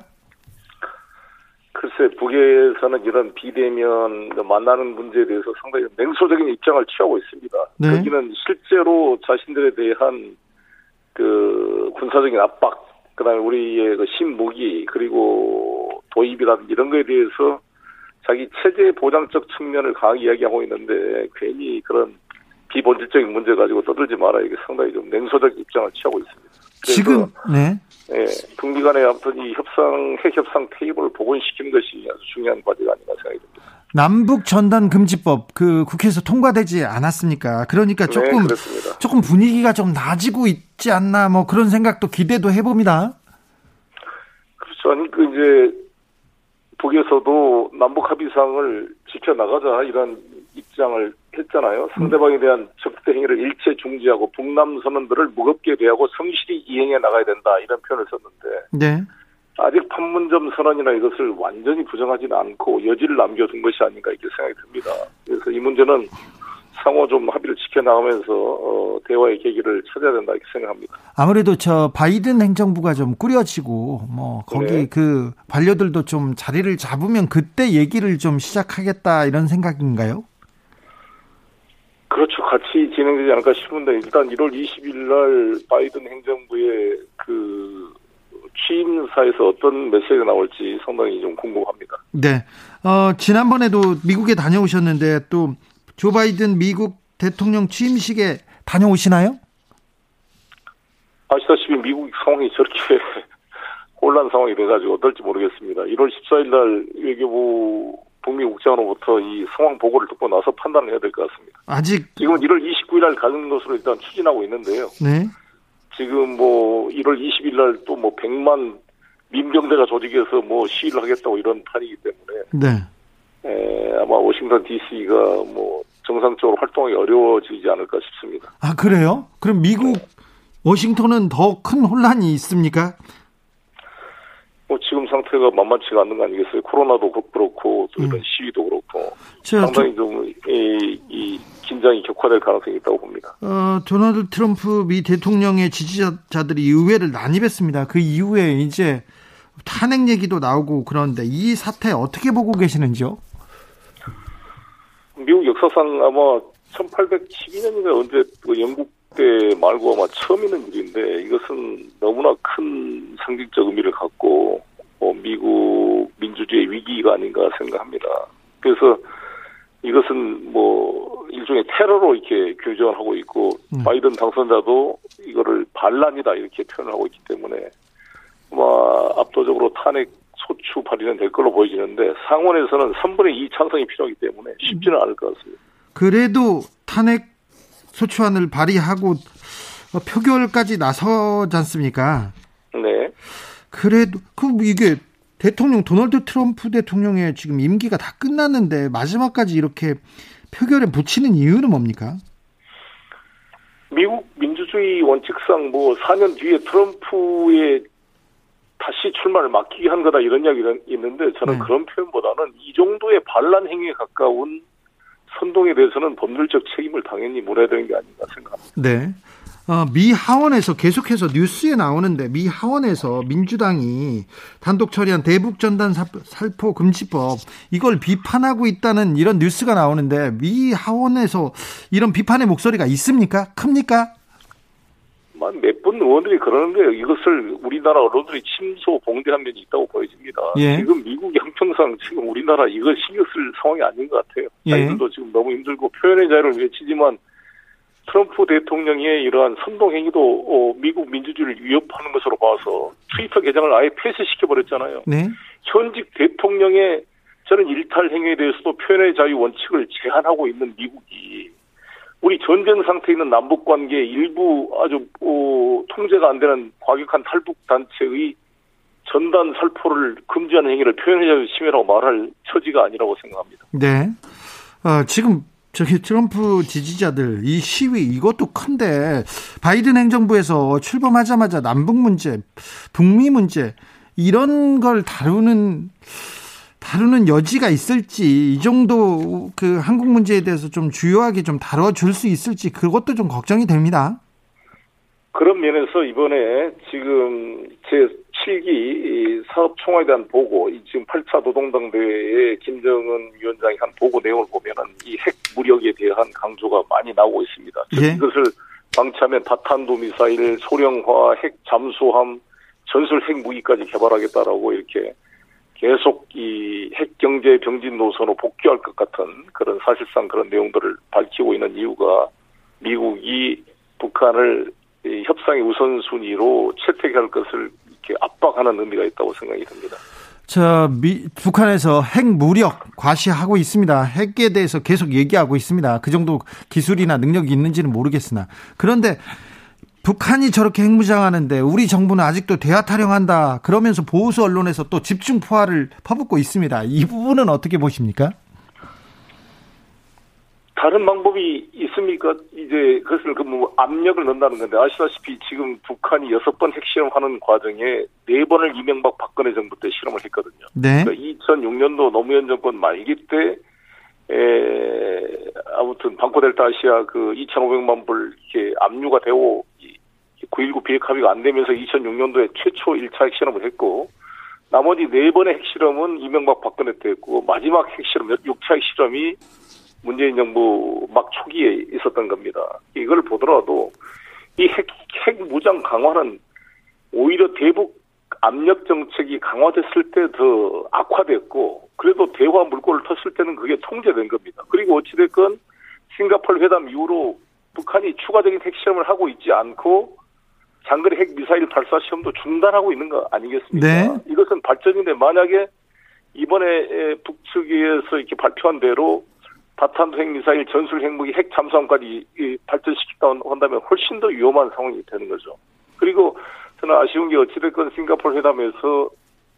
글쎄, 북에서는 이런 비대면 만나는 문제에 대해서 상당히 냉소적인 입장을 취하고 있습니다. 네. 거기는 실제로 자신들에 대한 그 군사적인 압박, 그 다음에 우리의 그 신무기, 그리고 도입이라든지 이런 거에 대해서 자기 체제 보장적 측면을 강하게 이야기하고 있는데 괜히 그런 비본질적인 문제 가지고 떠들지 마라 이게 상당히 좀 냉소적 입장을 취하고 있습니다. 지금 네. 예, 북미 간의 아무튼 이 협상 핵 협상 테이블을 복원시키는 것이 아주 중요한 과제가 아닌가 생각이 듭니다. 남북 전단 금지법 그 국회에서 통과되지 않았습니까? 그러니까 네, 조금 네, 조금 분위기가 좀 나아지고 있지 않나 뭐 그런 생각도 기대도 해봅니다. 그렇죠. 아니 그 이제 북에서도 남북 합의상을 지켜나가자 이런 입장을 했잖아요. 상대방에 대한 적대 행위를 일체 중지하고 북남 선언들을 무겁게 대하고 성실히 이행해 나가야 된다 이런 표현을 썼는데 네. 아직 판문점 선언이나 이것을 완전히 부정하지는 않고 여지를 남겨둔 것이 아닌가 이렇게 생각이 듭니다. 그래서 이 문제는 상호 좀 합의를 지켜나가면서 어, 대화의 계기를 찾아야 된다 이렇게 생각합니다. 아무래도 저 바이든 행정부가 좀 꾸려지고 뭐 거기 네. 그 관료들도 좀 자리를 잡으면 그때 얘기를 좀 시작하겠다 이런 생각인가요? 그렇죠. 같이 진행되지 않을까 싶은데 일단 1월 20일 날 바이든 행정부의 그 취임사에서 어떤 메시지가 나올지 상당히 좀 궁금합니다. 네. 어, 지난번에도 미국에 다녀오셨는데 또 조 바이든 미국 대통령 취임식에 다녀오시나요? 아시다시피 미국 상황이 저렇게 혼란 상황이 돼가지고 어떨지 모르겠습니다. 1월 14일 날 외교부 북미 국장으로부터 이 상황 보고를 듣고 나서 판단을 해야 될 것 같습니다. 아직 지금은 1월 29일 날 가는 것으로 일단 추진하고 있는데요. 네. 지금 뭐 1월 20일 날 또 뭐 100만 민병대가 조직해서 뭐 시위를 하겠다고 이런 판이기 때문에 네. 에, 아마 워싱턴 DC가 뭐 정상적으로 활동하기 어려워지지 않을까 싶습니다. 아 그래요? 그럼 미국 네. 워싱턴은 더 큰 혼란이 있습니까? 뭐 지금 상태가 만만치가 않는 거 아니겠어요? 코로나도 그렇고 또 이런 음. 시위도 그렇고 상당히 좀이 이 긴장이 격화될 가능성이 있다고 봅니다. 어, 도널드 트럼프 미 대통령의 지지자들이 의회를 난입했습니다. 그 이후에 이제 탄핵 얘기도 나오고 그런데 이 사태 어떻게 보고 계시는지요? 미국 역사상 아마 1812년인가 언제 그 영국 때 말고 아마 처음 있는 일인데 이것은 너무나 큰 상징적 의미를 갖고 어, 미국 민주주의 위기가 아닌가 생각합니다. 그래서 이것은 뭐 일종의 테러로 이렇게 규정하고 있고 음. 바이든 당선자도 이거를 반란이다 이렇게 표현하고 있기 때문에 아마 압도적으로 탄핵 소추 발의는 될 걸로 보여지는데 상원에서는 3분의 2 찬성이 필요하기 때문에 쉽지는 않을 것 같습니다. 그래도 탄핵 소추안을 발의하고 표결까지 나서지 않습니까? 네. 그래도 그 이게 대통령 도널드 트럼프 대통령의 지금 임기가 다 끝났는데 마지막까지 이렇게 표결에 붙이는 이유는 뭡니까? 미국 민주주의 원칙상 뭐 4년 뒤에 트럼프의 다시 출마를 막히게 한 거다 이런 이야기가 있는데 저는 네. 그런 표현보다는 이 정도의 반란 행위에 가까운 선동에 대해서는 법률적 책임을 당연히 물어야 되는 게 아닌가 생각합니다. 네. 어, 미 하원에서 계속해서 뉴스에 나오는데 미 하원에서 민주당이 단독 처리한 대북 전단 살포 금지법 이걸 비판하고 있다는 이런 뉴스가 나오는데 미 하원에서 이런 비판의 목소리가 있습니까? 큽니까? 몇 분 의원들이 그러는데 이것을 우리나라 언론들이 침소 봉대한 면이 있다고 보여집니다. 예. 지금 미국 양평상 지금 우리나라 이걸 신경 쓸 상황이 아닌 것 같아요. 예. 자기들도 지금 너무 힘들고 표현의 자유를 외치지만 트럼프 대통령의 이러한 선동 행위도 어, 미국 민주주의를 위협하는 것으로 봐서 트위터 계정을 아예 폐쇄시켜 버렸잖아요. 네. 현직 대통령의 저는 일탈 행위에 대해서도 표현의 자유 원칙을 제한하고 있는 미국이 우리 전쟁 상태에 있는 남북 관계 일부 아주 어, 통제가 안 되는 과격한 탈북 단체의 전단 살포를 금지하는 행위를 표현의 자유 침해라고 말할 처지가 아니라고 생각합니다. 네. 어, 지금 저기 트럼프 지지자들 이 시위 이것도 큰데 바이든 행정부에서 출범하자마자 남북 문제, 북미 문제 이런 걸 다루는 다루는 여지가 있을지 이 정도 그 한국 문제에 대해서 좀 주요하게 좀 다뤄줄 수 있을지 그것도 좀 걱정이 됩니다. 그런 면에서 이번에 지금 제 7기 사업 총괄에 대한 보고, 지금 8차 노동당대회에 김정은 위원장이 한 보고 내용을 보면은 이 핵 무력에 대한 강조가 많이 나오고 있습니다. 예. 이것을 방치하면 다탄도 미사일, 소령화, 핵 잠수함, 전술 핵 무기까지 개발하겠다라고 이렇게 계속 이 핵경제 병진 노선으로 복귀할 것 같은 그런 사실상 그런 내용들을 밝히고 있는 이유가 미국이 북한을 협상의 우선순위로 채택할 것을 이렇게 압박하는 의미가 있다고 생각이 듭니다. 저 미, 북한에서 핵 무력 과시하고 있습니다. 핵에 대해서 계속 얘기하고 있습니다. 그 정도 기술이나 능력이 있는지는 모르겠으나 그런데 북한이 저렇게 핵무장하는데 우리 정부는 아직도 대화 타령한다. 그러면서 보수 언론에서 또 집중 포화를 퍼붓고 있습니다. 이 부분은 어떻게 보십니까? 다른 방법이 있습니까? 이제 그것을 그 뭐 압력을 넣는다는 건데 아시다시피 지금 북한이 여섯 번 핵실험하는 과정에 네 번을 이명박 박근혜 정부 때 실험을 했거든요. 네. 그러니까 2006년도 노무현 정권 말기 때 에, 아무튼 방코델타 아시아 그 2,500만 불 이렇게 압류가 되고 9.19 비핵 합의가 안 되면서 2006년도에 최초 1차 핵실험을 했고 나머지 네 번의 핵실험은 이명박 박근혜 때 했고 마지막 핵실험 6차 핵실험이 문재인 정부 막 초기에 있었던 겁니다. 이걸 보더라도 이 핵, 핵 무장 강화는 오히려 대북 압력 정책이 강화됐을 때 더 악화됐고 그래도 대화 물꼬를 텄을 때는 그게 통제된 겁니다. 그리고 어찌됐건 싱가폴 회담 이후로 북한이 추가적인 핵실험을 하고 있지 않고 장거리 핵 미사일 발사 시험도 중단하고 있는 거 아니겠습니까? 네. 이것은 발전인데 만약에 이번에 북측에서 이렇게 발표한 대로 다탄 핵 미사일 전술 핵무기 핵 잠수함까지 발전시켰다 한다면 훨씬 더 위험한 상황이 되는 거죠. 그리고 저는 아쉬운 게 어찌됐건 싱가폴 회담에서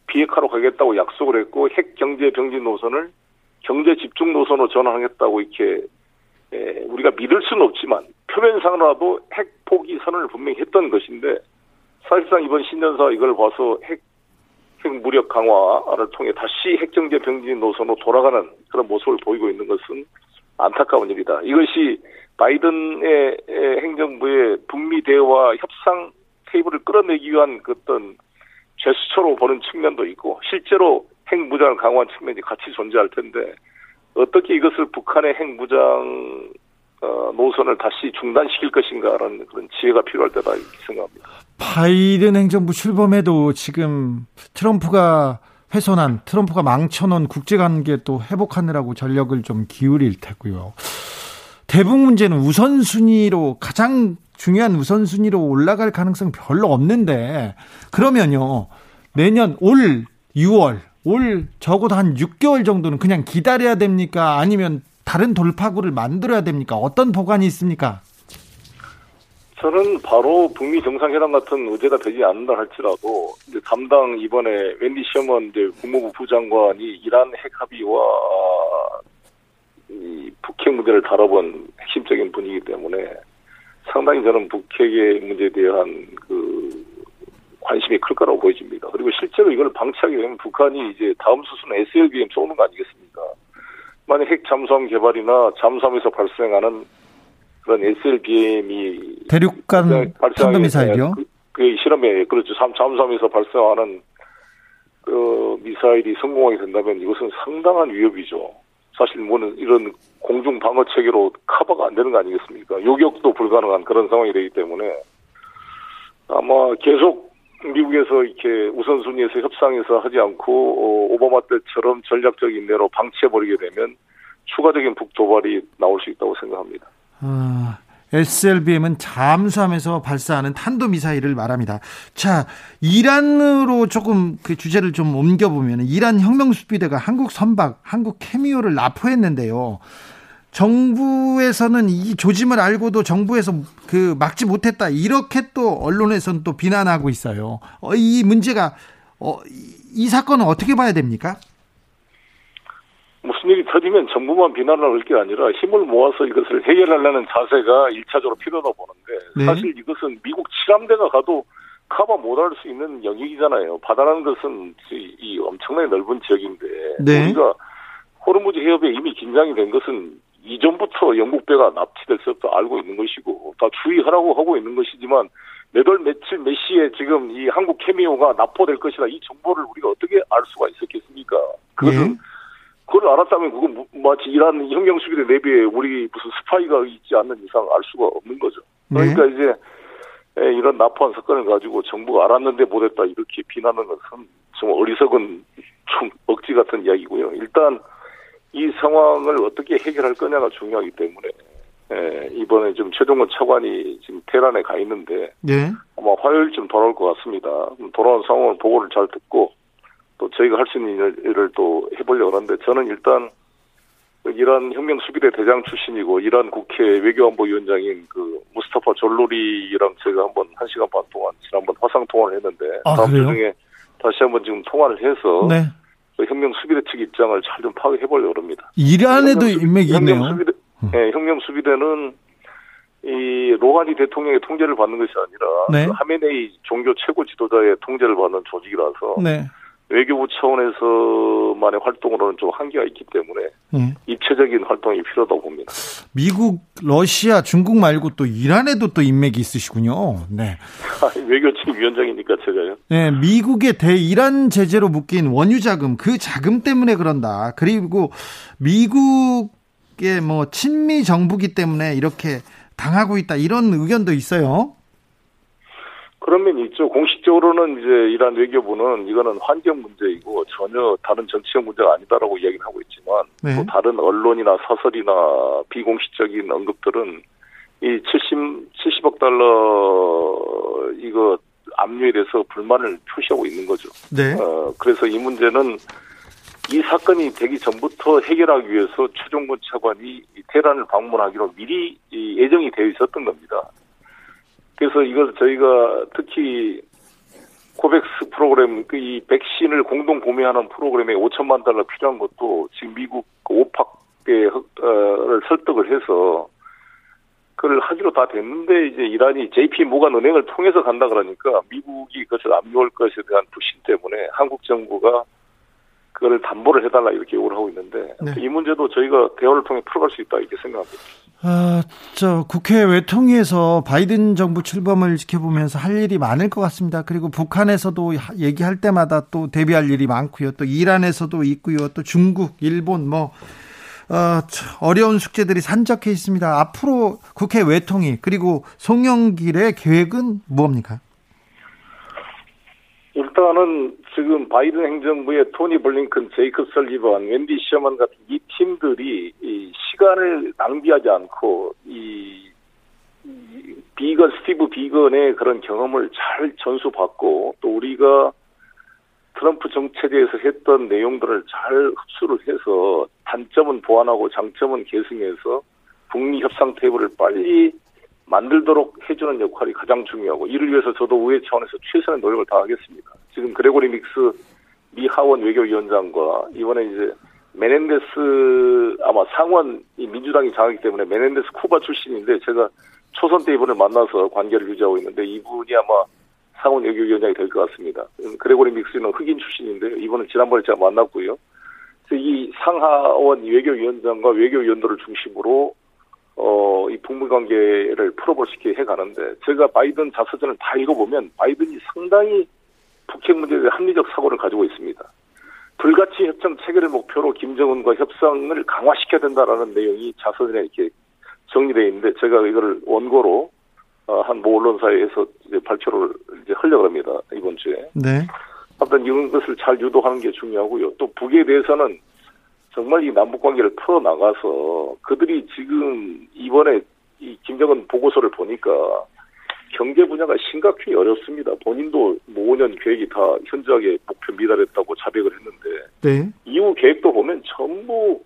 비핵화로 가겠다고 약속을 했고 핵 경제 병진 노선을 경제 집중 노선으로 전환하겠다고 이렇게 우리가 믿을 수는 없지만 표면상으로라도 핵 포기 선언을 분명히 했던 것인데 사실상 이번 신년사 이걸 봐서 핵, 핵 무력 강화를 통해 다시 핵경제 병진 노선으로 돌아가는 그런 모습을 보이고 있는 것은 안타까운 일이다. 이것이 바이든의 행정부의 북미 대화 협상 테이블을 끌어내기 위한 그 어떤 제스처로 보는 측면도 있고 실제로 핵 무장을 강화한 측면이 같이 존재할 텐데 어떻게 이것을 북한의 핵 무장 어, 노선을 다시 중단시킬 것인가라는 그런 지혜가 필요할 때다 이렇게 생각합니다. 바이든 행정부 출범에도 지금 트럼프가 훼손한 트럼프가 망쳐놓은 국제관계 또 회복하느라고 전력을 좀 기울일 테고요. 대북 문제는 우선순위로 가장 중요한 우선순위로 올라갈 가능성 별로 없는데 그러면요 내년 올 6월 올 적어도 한 6개월 정도는 그냥 기다려야 됩니까? 아니면 다른 돌파구를 만들어야 됩니까? 어떤 보관이 있습니까? 저는 바로 북미 정상회담 같은 의제가 되지 않는다 할지라도 이제 담당 이번에 웬디 셔먼 이제 국무부 부장관이 이란 핵 합의와 이 북핵 문제를 다뤄본 핵심적인 분이기 때문에 상당히 저는 북핵의 문제에 대한 그 관심이 클 거라고 보여집니다. 그리고 실제로 이걸 방치하게 되면 북한이 이제 다음 수순 SLBM 쏘는 거 아니겠습니까? 만약 핵 잠수함 개발이나 잠수함에서 발생하는 그런 SLBM이 대륙간 탄도미사일이요? 그, 그 실험에 그렇죠. 잠, 잠수함에서 발생하는 그 미사일이 성공하게 된다면 이것은 상당한 위협이죠. 사실 뭐는 이런 공중 방어 체계로 커버가 안 되는 거 아니겠습니까? 요격도 불가능한 그런 상황이 되기 때문에 아마 계속 미국에서 이렇게 우선순위에서 협상에서 하지 않고 어, 오바마 때처럼 전략적인 대로 방치해 버리게 되면 추가적인 북도발이 나올 수 있다고 생각합니다. 아, SLBM은 잠수함에서 발사하는 탄도 미사일을 말합니다. 자, 이란으로 조금 그 주제를 좀 옮겨 보면 이란 혁명 수비대가 한국 선박, 한국 케미오를 납포했는데요. 정부에서는 이 조짐을 알고도 정부에서 그 막지 못했다 이렇게 또 언론에서는 또 비난하고 있어요. 어, 이 문제가 어, 이 사건은 어떻게 봐야 됩니까? 무슨 일이 터지면 정부만 비난을 할 게 아니라 힘을 모아서 이것을 해결하려는 자세가 1차적으로 필요하다 보는데 네. 사실 이것은 미국 칠함대가 가도 커버 못할 수 있는 영역이잖아요. 바다라는 것은 이, 이 엄청나게 넓은 지역인데 네. 우리가 호르무즈 해협에 이미 긴장이 된 것은 이전부터 영국 배가 납치될 것도 알고 있는 것이고 다 주의하라고 하고 있는 것이지만 몇월 며칠 몇 시에 지금 이 한국 케미오가 납포될 것이다 이 정보를 우리가 어떻게 알 수가 있었겠습니까? 그것은 예. 그걸 알았다면 그건 마치 이란 혁명수비대 내비에 우리 무슨 스파이가 있지 않는 이상 알 수가 없는 거죠. 그러니까 네. 이제 이런 납포한 사건을 가지고 정부가 알았는데 못했다 이렇게 비난하는 것은 좀 어리석은 좀 억지 같은 이야기고요. 일단 이 상황을 어떻게 해결할 거냐가 중요하기 때문에 예, 이번에 좀 최종원 차관이 지금 테란에 가 있는데 예. 아마 화요일쯤 돌아올 것 같습니다. 돌아온 상황을 보고를 잘 듣고 또 저희가 할 수 있는 일을 또 해보려고 하는데 저는 일단 이란 혁명 수비대 대장 출신이고 이란 국회 외교안보위원장인 그 무스타파 졸로리랑 제가 한번 한 시간 반 동안 지난번 화상 통화를 했는데 아, 다음 주 중에 다시 한번 지금 통화를 해서 네. 그 혁명 수비대 측 입장을 잘 좀 파악해 보려고 합니다. 이란에도 인맥이 있네요. 혁명 수비대, 음. 네, 혁명 수비대는 이 로하니 대통령의 통제를 받는 것이 아니라 네. 그 하메네이 종교 최고 지도자의 통제를 받는 조직이라서 네. 외교부 차원에서만의 활동으로는 좀 한계가 있기 때문에 네. 입체적인 활동이 필요하다고 봅니다. 미국, 러시아, 중국 말고 또 이란에도 또 인맥이 있으시군요. 네. 외교팀 위원장이니까 제가요. 네, 미국의 대이란 제재로 묶인 원유 자금 그 자금 때문에 그런다. 그리고 미국의 뭐 친미 정부기 때문에 이렇게 당하고 있다 이런 의견도 있어요. 그런 면이 있죠. 공식적으로는 이제 이란 외교부는 이거는 환경 문제이고 전혀 다른 정치적 문제가 아니다라고 이야기를 하고 있지만 네. 또 다른 언론이나 사설이나 비공식적인 언급들은 이 70, 70억 달러 이거 압류에 대해서 불만을 표시하고 있는 거죠. 네. 어, 그래서 이 문제는 이 사건이 되기 전부터 해결하기 위해서 최종권 차관이 테란을 방문하기로 미리 예정이 되어 있었던 겁니다. 그래서 이걸 저희가 특히 코백스 프로그램 그 이 백신을 공동 구매하는 프로그램에 5천만 달러 필요한 것도 지금 미국 오팍에 를 설득을 해서 그걸 하기로 다 됐는데 이제 이란이 JP 모간 은행을 통해서 간다 그러니까 미국이 그것을 압류할 것에 대한 불신 때문에 한국 정부가 그거를 담보를 해달라 이렇게 요구를 하고 있는데 네. 이 문제도 저희가 대화를 통해 풀어갈 수 있다 이렇게 생각합니다. 아, 저 국회 외통위에서 바이든 정부 출범을 지켜보면서 할 일이 많을 것 같습니다. 그리고 북한에서도 얘기할 때마다 또 대비할 일이 많고요. 또 이란에서도 있고요. 또 중국, 일본 뭐 어, 어려운 숙제들이 산적해 있습니다. 앞으로 국회 외통위 그리고 송영길의 계획은 무엇입니까? 일단은 지금 바이든 행정부의 토니 블링컨, 제이크 설리번, 웬디 시어먼 같은 이 팀들이 이 시간을 낭비하지 않고 이, 이 비건 스티브 비건의 그런 경험을 잘 전수받고 또 우리가 트럼프 정책에서 했던 내용들을 잘 흡수를 해서 단점은 보완하고 장점은 계승해서 북미 협상 테이블을 빨리 만들도록 해주는 역할이 가장 중요하고 이를 위해서 저도 의회 차원에서 최선의 노력을 다하겠습니다. 지금 그레고리 믹스 미 하원 외교위원장과 이번에 이제 메넨데스 아마 상원 이 민주당이 장악하기 때문에 메넨데스 쿠바 출신인데 제가 초선 때 이분을 만나서 관계를 유지하고 있는데 이분이 아마 상원 외교위원장이 될 것 같습니다. 그레고리 믹스는 흑인 출신인데요. 이분은 지난번에 제가 만났고요. 이 상하원 외교위원장과 외교위원들을 중심으로 어, 이 북미 관계를 풀어볼 수 있게 해 가는데, 제가 바이든 자서전을 다 읽어보면, 바이든이 상당히 북핵 문제에 대해 합리적 사고를 가지고 있습니다. 불가치 협정 체결을 목표로 김정은과 협상을 강화시켜야 된다라는 내용이 자서전에 이렇게 정리되어 있는데, 제가 이거를 원고로, 어, 한모 언론사에서 이제 발표를 이제 하려고 합니다. 이번 주에. 네. 아무튼 이런 것을 잘 유도하는 게 중요하고요. 또 북에 대해서는 정말 이 남북 관계를 풀어 나가서 그들이 지금 이번에 이 김정은 보고서를 보니까 경제 분야가 심각히 어렵습니다. 본인도 뭐 5년 계획이 다 현저하게 목표 미달했다고 자백을 했는데 네. 이후 계획도 보면 전부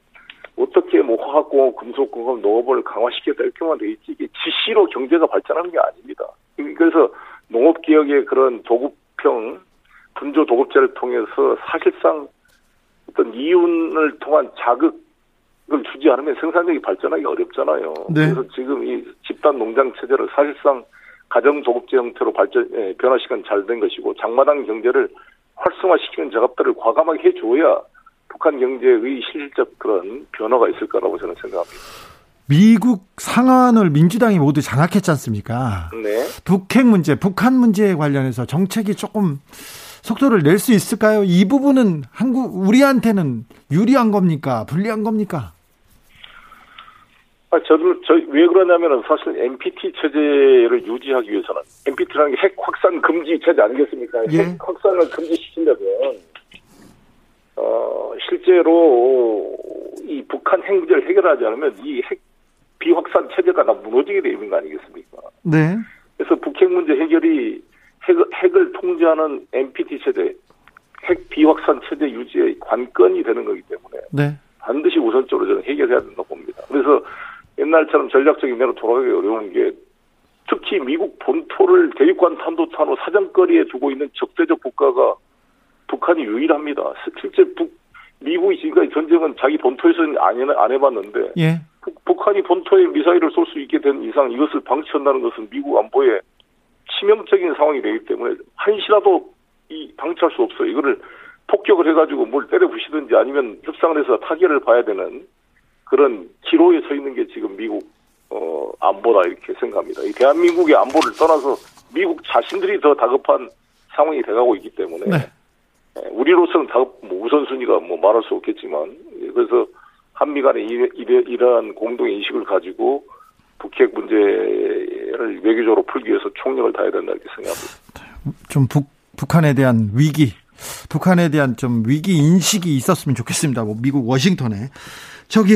어떻게 뭐 화학공업, 금속공업, 농업을 강화시켰다 이렇게만 돼 있지 이게 지시로 경제가 발전하는 게 아닙니다. 그래서 농업개혁의 그런 도급형 분조 도급제를 통해서 사실상 어떤 이윤을 통한 자극을 주지 않으면 생산력이 발전하기 어렵잖아요. 네. 그래서 지금 이 집단 농장 체제를 사실상 가정 조급제 형태로 발전 예, 변화시간 잘 된 것이고 장마당 경제를 활성화시키는 작업들을 과감하게 해줘야 북한 경제의 실질적 그런 변화가 있을 거라고 저는 생각합니다. 미국 상한을 민주당이 모두 장악했지 않습니까? 네. 북핵 문제, 북한 문제에 관련해서 정책이 조금 속도를 낼 수 있을까요? 이 부분은 한국 우리한테는 유리한 겁니까? 불리한 겁니까? 아, 저도 저 왜 그러냐면은 사실 NPT 체제를 유지하기 위해서는 NPT라는 게 핵 확산 금지 체제 아니겠습니까? 예. 핵 확산을 금지시킨다면 어, 실제로 이 북한 핵 문제를 해결하지 않으면 이 핵 비확산 체제가 다 무너지게 되는 거 아니겠습니까? 네. 그래서 북핵 문제 해결이 핵, 핵을 통제하는 NPT 체제, 핵 비확산 체제 유지의 관건이 되는 거기 때문에 네. 반드시 우선적으로 저는 해결해야 된다고 봅니다. 그래서 옛날처럼 전략적인 면으로 돌아가기 어려운 게 특히 미국 본토를 대륙간 탄도탄으로 사정거리에 두고 있는 적대적 국가가 북한이 유일합니다. 실제 북, 미국이 지금까지 전쟁은 자기 본토에서는 안, 해, 안 해봤는데 예. 북, 한이 본토에 미사일을 쏠 수 있게 된 이상 이것을 방치한다는 것은 미국 안보에 치명적인 상황이 되기 때문에 한시라도 이 방치할 수 없어요. 이거를 폭격을 해가지고 뭘 때려 부시든지 아니면 협상을 해서 타결을 봐야 되는 그런 기로에 서 있는 게 지금 미국 어 안보다 이렇게 생각합니다. 이 대한민국의 안보를 떠나서 미국 자신들이 더 다급한 상황이 돼가고 있기 때문에 네. 예, 우리로서는 다급 뭐 우선순위가 뭐 말할 수 없겠지만 그래서 한미 간의 이러한 공동 인식을 가지고 북핵 문제를 외교적으로 풀기 위해서 총력을 다해야 된다 이렇게 생각합니다. 좀 북, 북한에 대한 위기, 북한에 대한 좀 위기 인식이 있었으면 좋겠습니다. 뭐 미국 워싱턴에 저기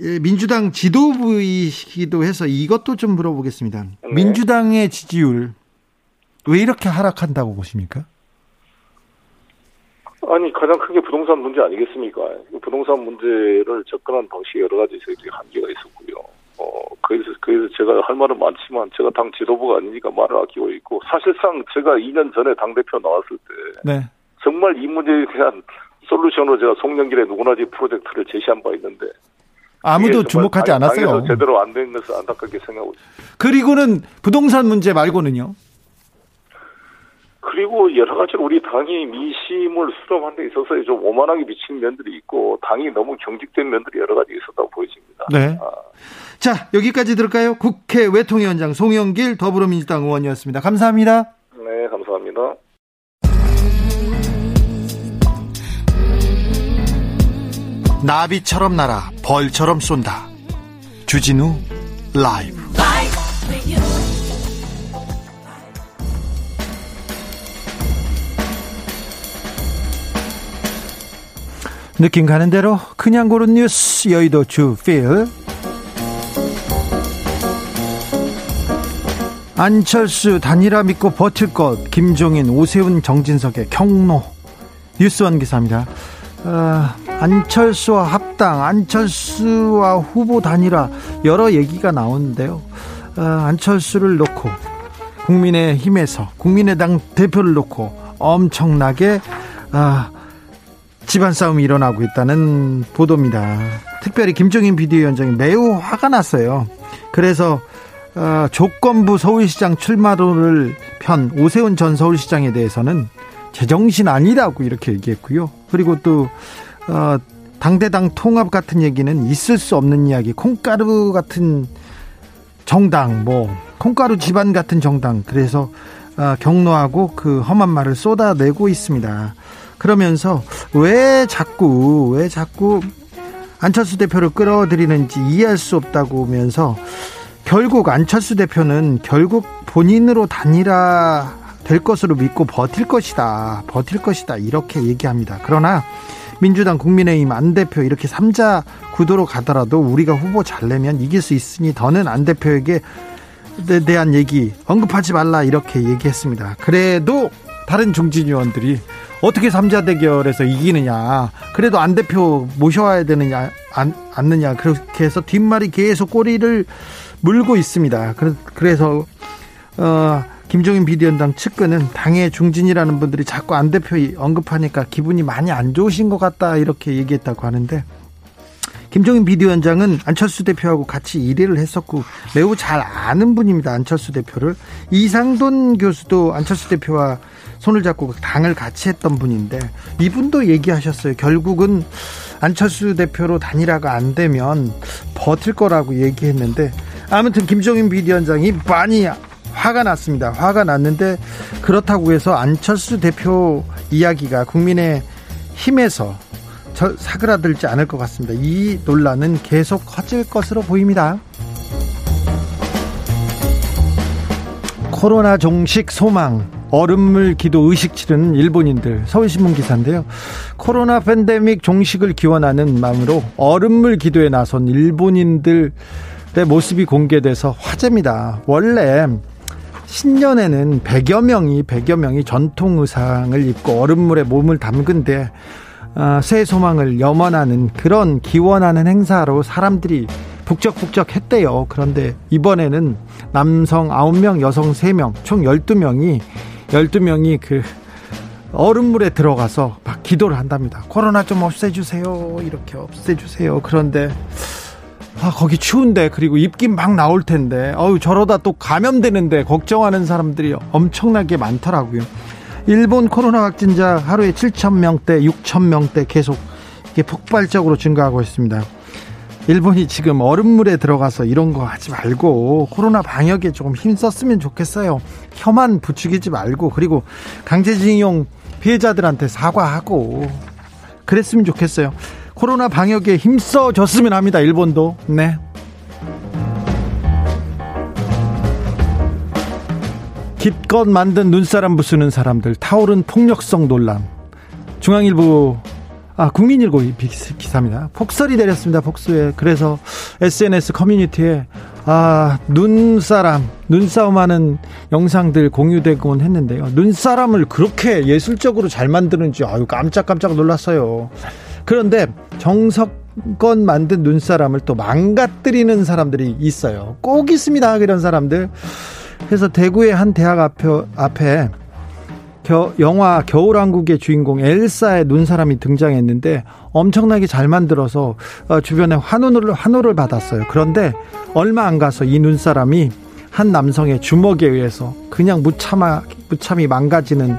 예, 민주당 지도부이기도 해서 이것도 좀 물어보겠습니다. 네. 민주당의 지지율 왜 이렇게 하락한다고 보십니까? 아니 가장 큰게 부동산 문제 아니겠습니까? 부동산 문제를 접근한 방식이 여러 가지 한계가 있었고요. 어 그래서 그래서 제가 할 말은 많지만 제가 당 지도부가 아니니까 말을 아끼고 있고 사실상 제가 2년 전에 당 대표 나왔을 때 네. 정말 이 문제에 대한 솔루션으로 제가 송년길에 누구나 집 프로젝트를 제시한 바 있는데 아무도 주목하지 않았어요. 제대로 안 된 것을 안타깝게 생각하고 있습니다. 그리고는 부동산 문제 말고는요? 그리고 여러 가지로 우리 당이 민심을 수렴하는 데 있어서 좀 오만하게 비친 면들이 있고 당이 너무 경직된 면들이 여러 가지 있었다고 보여집니다. 네. 아. 자 여기까지 들을까요? 국회 외통위원장 송영길 더불어민주당 의원이었습니다. 감사합니다. 네, 감사합니다. 나비처럼 날아 벌처럼 쏜다. 주진우 라이브. 느낌 가는 대로 그냥 고른 뉴스 여의도 주필 안철수 단일화 믿고 버틸 것 김종인 오세훈 정진석의 경로 뉴스원 기사입니다. 어, 안철수와 합당, 안철수와 후보 단일화 여러 얘기가 나오는데요. 어, 안철수를 놓고 국민의힘에서 국민의당 대표를 놓고 엄청나게 어, 집안 싸움이 일어나고 있다는 보도입니다. 특별히 김종인 비대위원장이 매우 화가 났어요. 그래서 어, 조건부 서울시장 출마도를 편 오세훈 전 서울시장에 대해서는 제정신 아니라고 이렇게 얘기했고요. 그리고 또 어, 당대당 통합 같은 얘기는 있을 수 없는 이야기. 콩가루 같은 정당, 뭐 콩가루 집안 같은 정당. 그래서 어, 경로하고 그 험한 말을 쏟아내고 있습니다. 그러면서 왜 자꾸 왜 자꾸 안철수 대표를 끌어들이는지 이해할 수 없다고 하면서 결국 안철수 대표는 결국 본인으로 단일화 될 것으로 믿고 버틸 것이다. 버틸 것이다. 이렇게 얘기합니다. 그러나 민주당 국민의힘 안 대표 이렇게 3자 구도로 가더라도 우리가 후보 잘 내면 이길 수 있으니 더는 안 대표에게 대한 얘기 언급하지 말라 이렇게 얘기했습니다. 그래도 다른 중진 의원들이 어떻게 3자 대결에서 이기느냐 그래도 안 대표 모셔와야 되느냐 안, 않느냐 그렇게 해서 뒷말이 계속 꼬리를 물고 있습니다. 그래서 어, 김종인 비대위원장 측근은 당의 중진이라는 분들이 자꾸 안 대표 언급하니까 기분이 많이 안 좋으신 것 같다 이렇게 얘기했다고 하는데 김종인 비대위원장은 안철수 대표하고 같이 일회를 했었고 매우 잘 아는 분입니다. 안철수 대표를 이상돈 교수도 안철수 대표와 손을 잡고 당을 같이 했던 분인데 이분도 얘기하셨어요. 결국은 안철수 대표로 단일화가 안 되면 버틸 거라고 얘기했는데 아무튼 김종인 비대위원장이 많이 화가 났습니다. 화가 났는데 그렇다고 해서 안철수 대표 이야기가 국민의 힘에서 사그라들지 않을 것 같습니다. 이 논란은 계속 커질 것으로 보입니다. 코로나 종식 소망 얼음물 기도 의식 치르는 일본인들 서울신문 기사인데요. 코로나 팬데믹 종식을 기원하는 마음으로 얼음물 기도에 나선 일본인들의 모습이 공개돼서 화제입니다. 원래 신년에는 100여 명이 100여 명이 전통 의상을 입고 얼음물에 몸을 담근데 어, 새 소망을 염원하는 그런 기원하는 행사로 사람들이 북적북적 했대요. 그런데 이번에는 남성 9명, 여성 3명, 총 12명이 12명이 그 얼음물에 들어가서 막 기도를 한답니다. 코로나 좀 없애주세요. 이렇게 없애주세요. 그런데 아, 거기 추운데 그리고 입김 막 나올 텐데 어우 저러다 또 감염되는데 걱정하는 사람들이 엄청나게 많더라고요. 일본 코로나 확진자 하루에 7천 명대, 6천 명대 계속 이게 폭발적으로 증가하고 있습니다. 일본이 지금 얼음물에 들어가서 이런 거 하지 말고 코로나 방역에 조금 힘썼으면 좋겠어요. 혀만 부추기지 말고 그리고 강제징용 피해자들한테 사과하고 그랬으면 좋겠어요. 코로나 방역에 힘써줬으면 합니다. 일본도. 네. 기껏 만든 눈사람 부수는 사람들 타오른 폭력성 논란 중앙일보 아 국민일보 기사입니다 폭설이 내렸습니다 폭수에 그래서 SNS 커뮤니티에 아 눈사람 눈싸움하는 영상들 공유되곤 했는데요 눈사람을 그렇게 예술적으로 잘 만드는지 아유 깜짝깜짝 놀랐어요 그런데 정석권 만든 눈사람을 또 망가뜨리는 사람들이 있어요. 꼭 있습니다. 그런 사람들. 그래서 대구의 한 대학 앞에, 앞에 겨, 영화 겨울왕국의 주인공 엘사의 눈사람이 등장했는데 엄청나게 잘 만들어서 어, 주변에 환호를, 환호를 받았어요. 그런데 얼마 안 가서 이 눈사람이 한 남성의 주먹에 의해서 그냥 무참하, 무참히 망가지는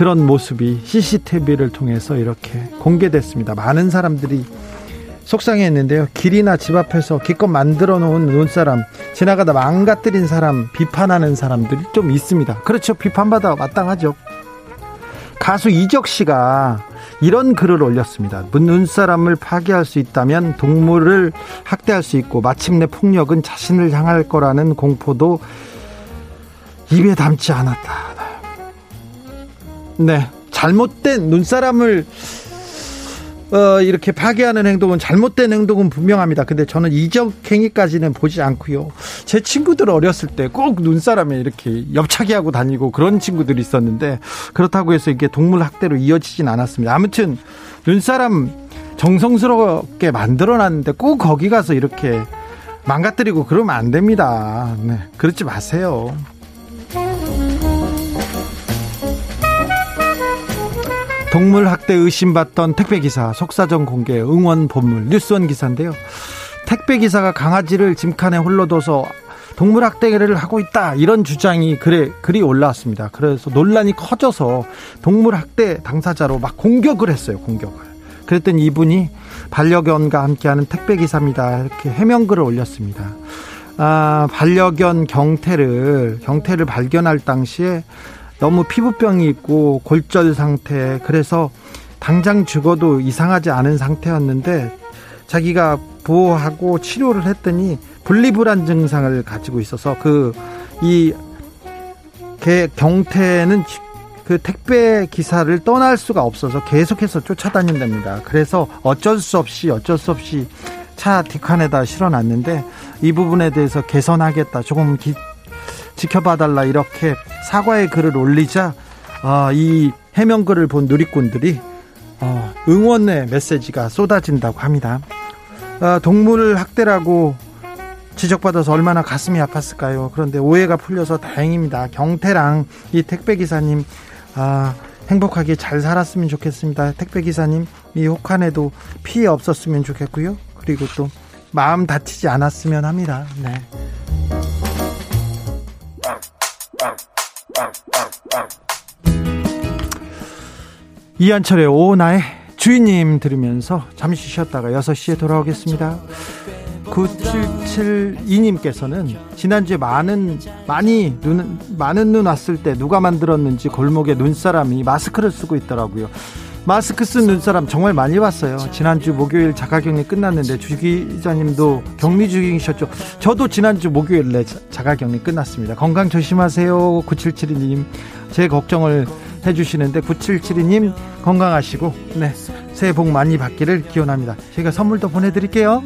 그런 모습이 CCTV를 통해서 이렇게 공개됐습니다. 많은 사람들이 속상해했는데요. 길이나 집 앞에서 기껏 만들어 놓은 눈사람, 지나가다 망가뜨린 사람, 비판하는 사람들이 좀 있습니다. 그렇죠. 비판받아 마땅하죠. 가수 이적 씨가 이런 글을 올렸습니다. 눈사람을 파괴할 수 있다면 동물을 학대할 수 있고 마침내 폭력은 자신을 향할 거라는 공포도 입에 담지 않았다. 네. 잘못된 눈사람을 어, 이렇게 파괴하는 행동은 잘못된 행동은 분명합니다. 근데 저는 이적 행위까지는 보지 않고요. 제 친구들 어렸을 때 꼭 눈사람에 이렇게 옆차기 하고 다니고 그런 친구들이 있었는데 그렇다고 해서 이게 동물 학대로 이어지진 않았습니다. 아무튼 눈사람 정성스럽게 만들어 놨는데 꼭 거기 가서 이렇게 망가뜨리고 그러면 안 됩니다. 네, 그러지 마세요. 동물 학대 의심받던 택배 기사 속사정 공개 응원 본물 뉴스원 기사인데요. 택배 기사가 강아지를 짐칸에 홀로 둬서 동물 학대를 하고 있다 이런 주장이 글에 글이 올라왔습니다. 그래서 논란이 커져서 동물 학대 당사자로 막 공격을 했어요. 공격을. 그랬더니 이분이 반려견과 함께하는 택배 기사입니다. 이렇게 해명글을 올렸습니다. 아, 반려견 경태를 경태를 발견할 당시에 너무 피부병이 있고 골절 상태 그래서 당장 죽어도 이상하지 않은 상태였는데 자기가 보호하고 치료를 했더니 분리불안 증상을 가지고 있어서 그이 경태는 그 택배 기사를 떠날 수가 없어서 계속해서 쫓아다닌답니다. 그래서 어쩔 수 없이 어쩔 수 없이 차 뒷칸에다 실어놨는데 이 부분에 대해서 개선하겠다. 조금 기, 지켜봐달라 이렇게 사과의 글을 올리자 어, 이 해명글을 본 누리꾼들이 어, 응원의 메시지가 쏟아진다고 합니다. 어, 동물 학대라고 지적받아서 얼마나 가슴이 아팠을까요? 그런데 오해가 풀려서 다행입니다. 경태랑 이 택배 기사님 아, 행복하게 잘 살았으면 좋겠습니다. 택배 기사님 이 혹한에도 피해 없었으면 좋겠고요. 그리고 또 마음 다치지 않았으면 합니다. 네. 이한철의 오 나의 주인님 들으면서 잠시 쉬었다가 6시에 돌아오겠습니다. 9772님께서는 지난주에 많은 많이 눈 많은 눈 왔을 때 누가 만들었는지 골목에 눈사람이 마스크를 쓰고 있더라고요. 마스크 쓴 눈사람 정말 많이 봤어요. 지난주 목요일 자가격리 끝났는데 주 기자님도 격리 중이셨죠. 저도 지난주 목요일에 자가격리 끝났습니다. 건강 조심하세요. 9772님. 제 걱정을 해주시는데 9772님 건강하시고 네 새해 복 많이 받기를 기원합니다. 저희가 선물도 보내드릴게요.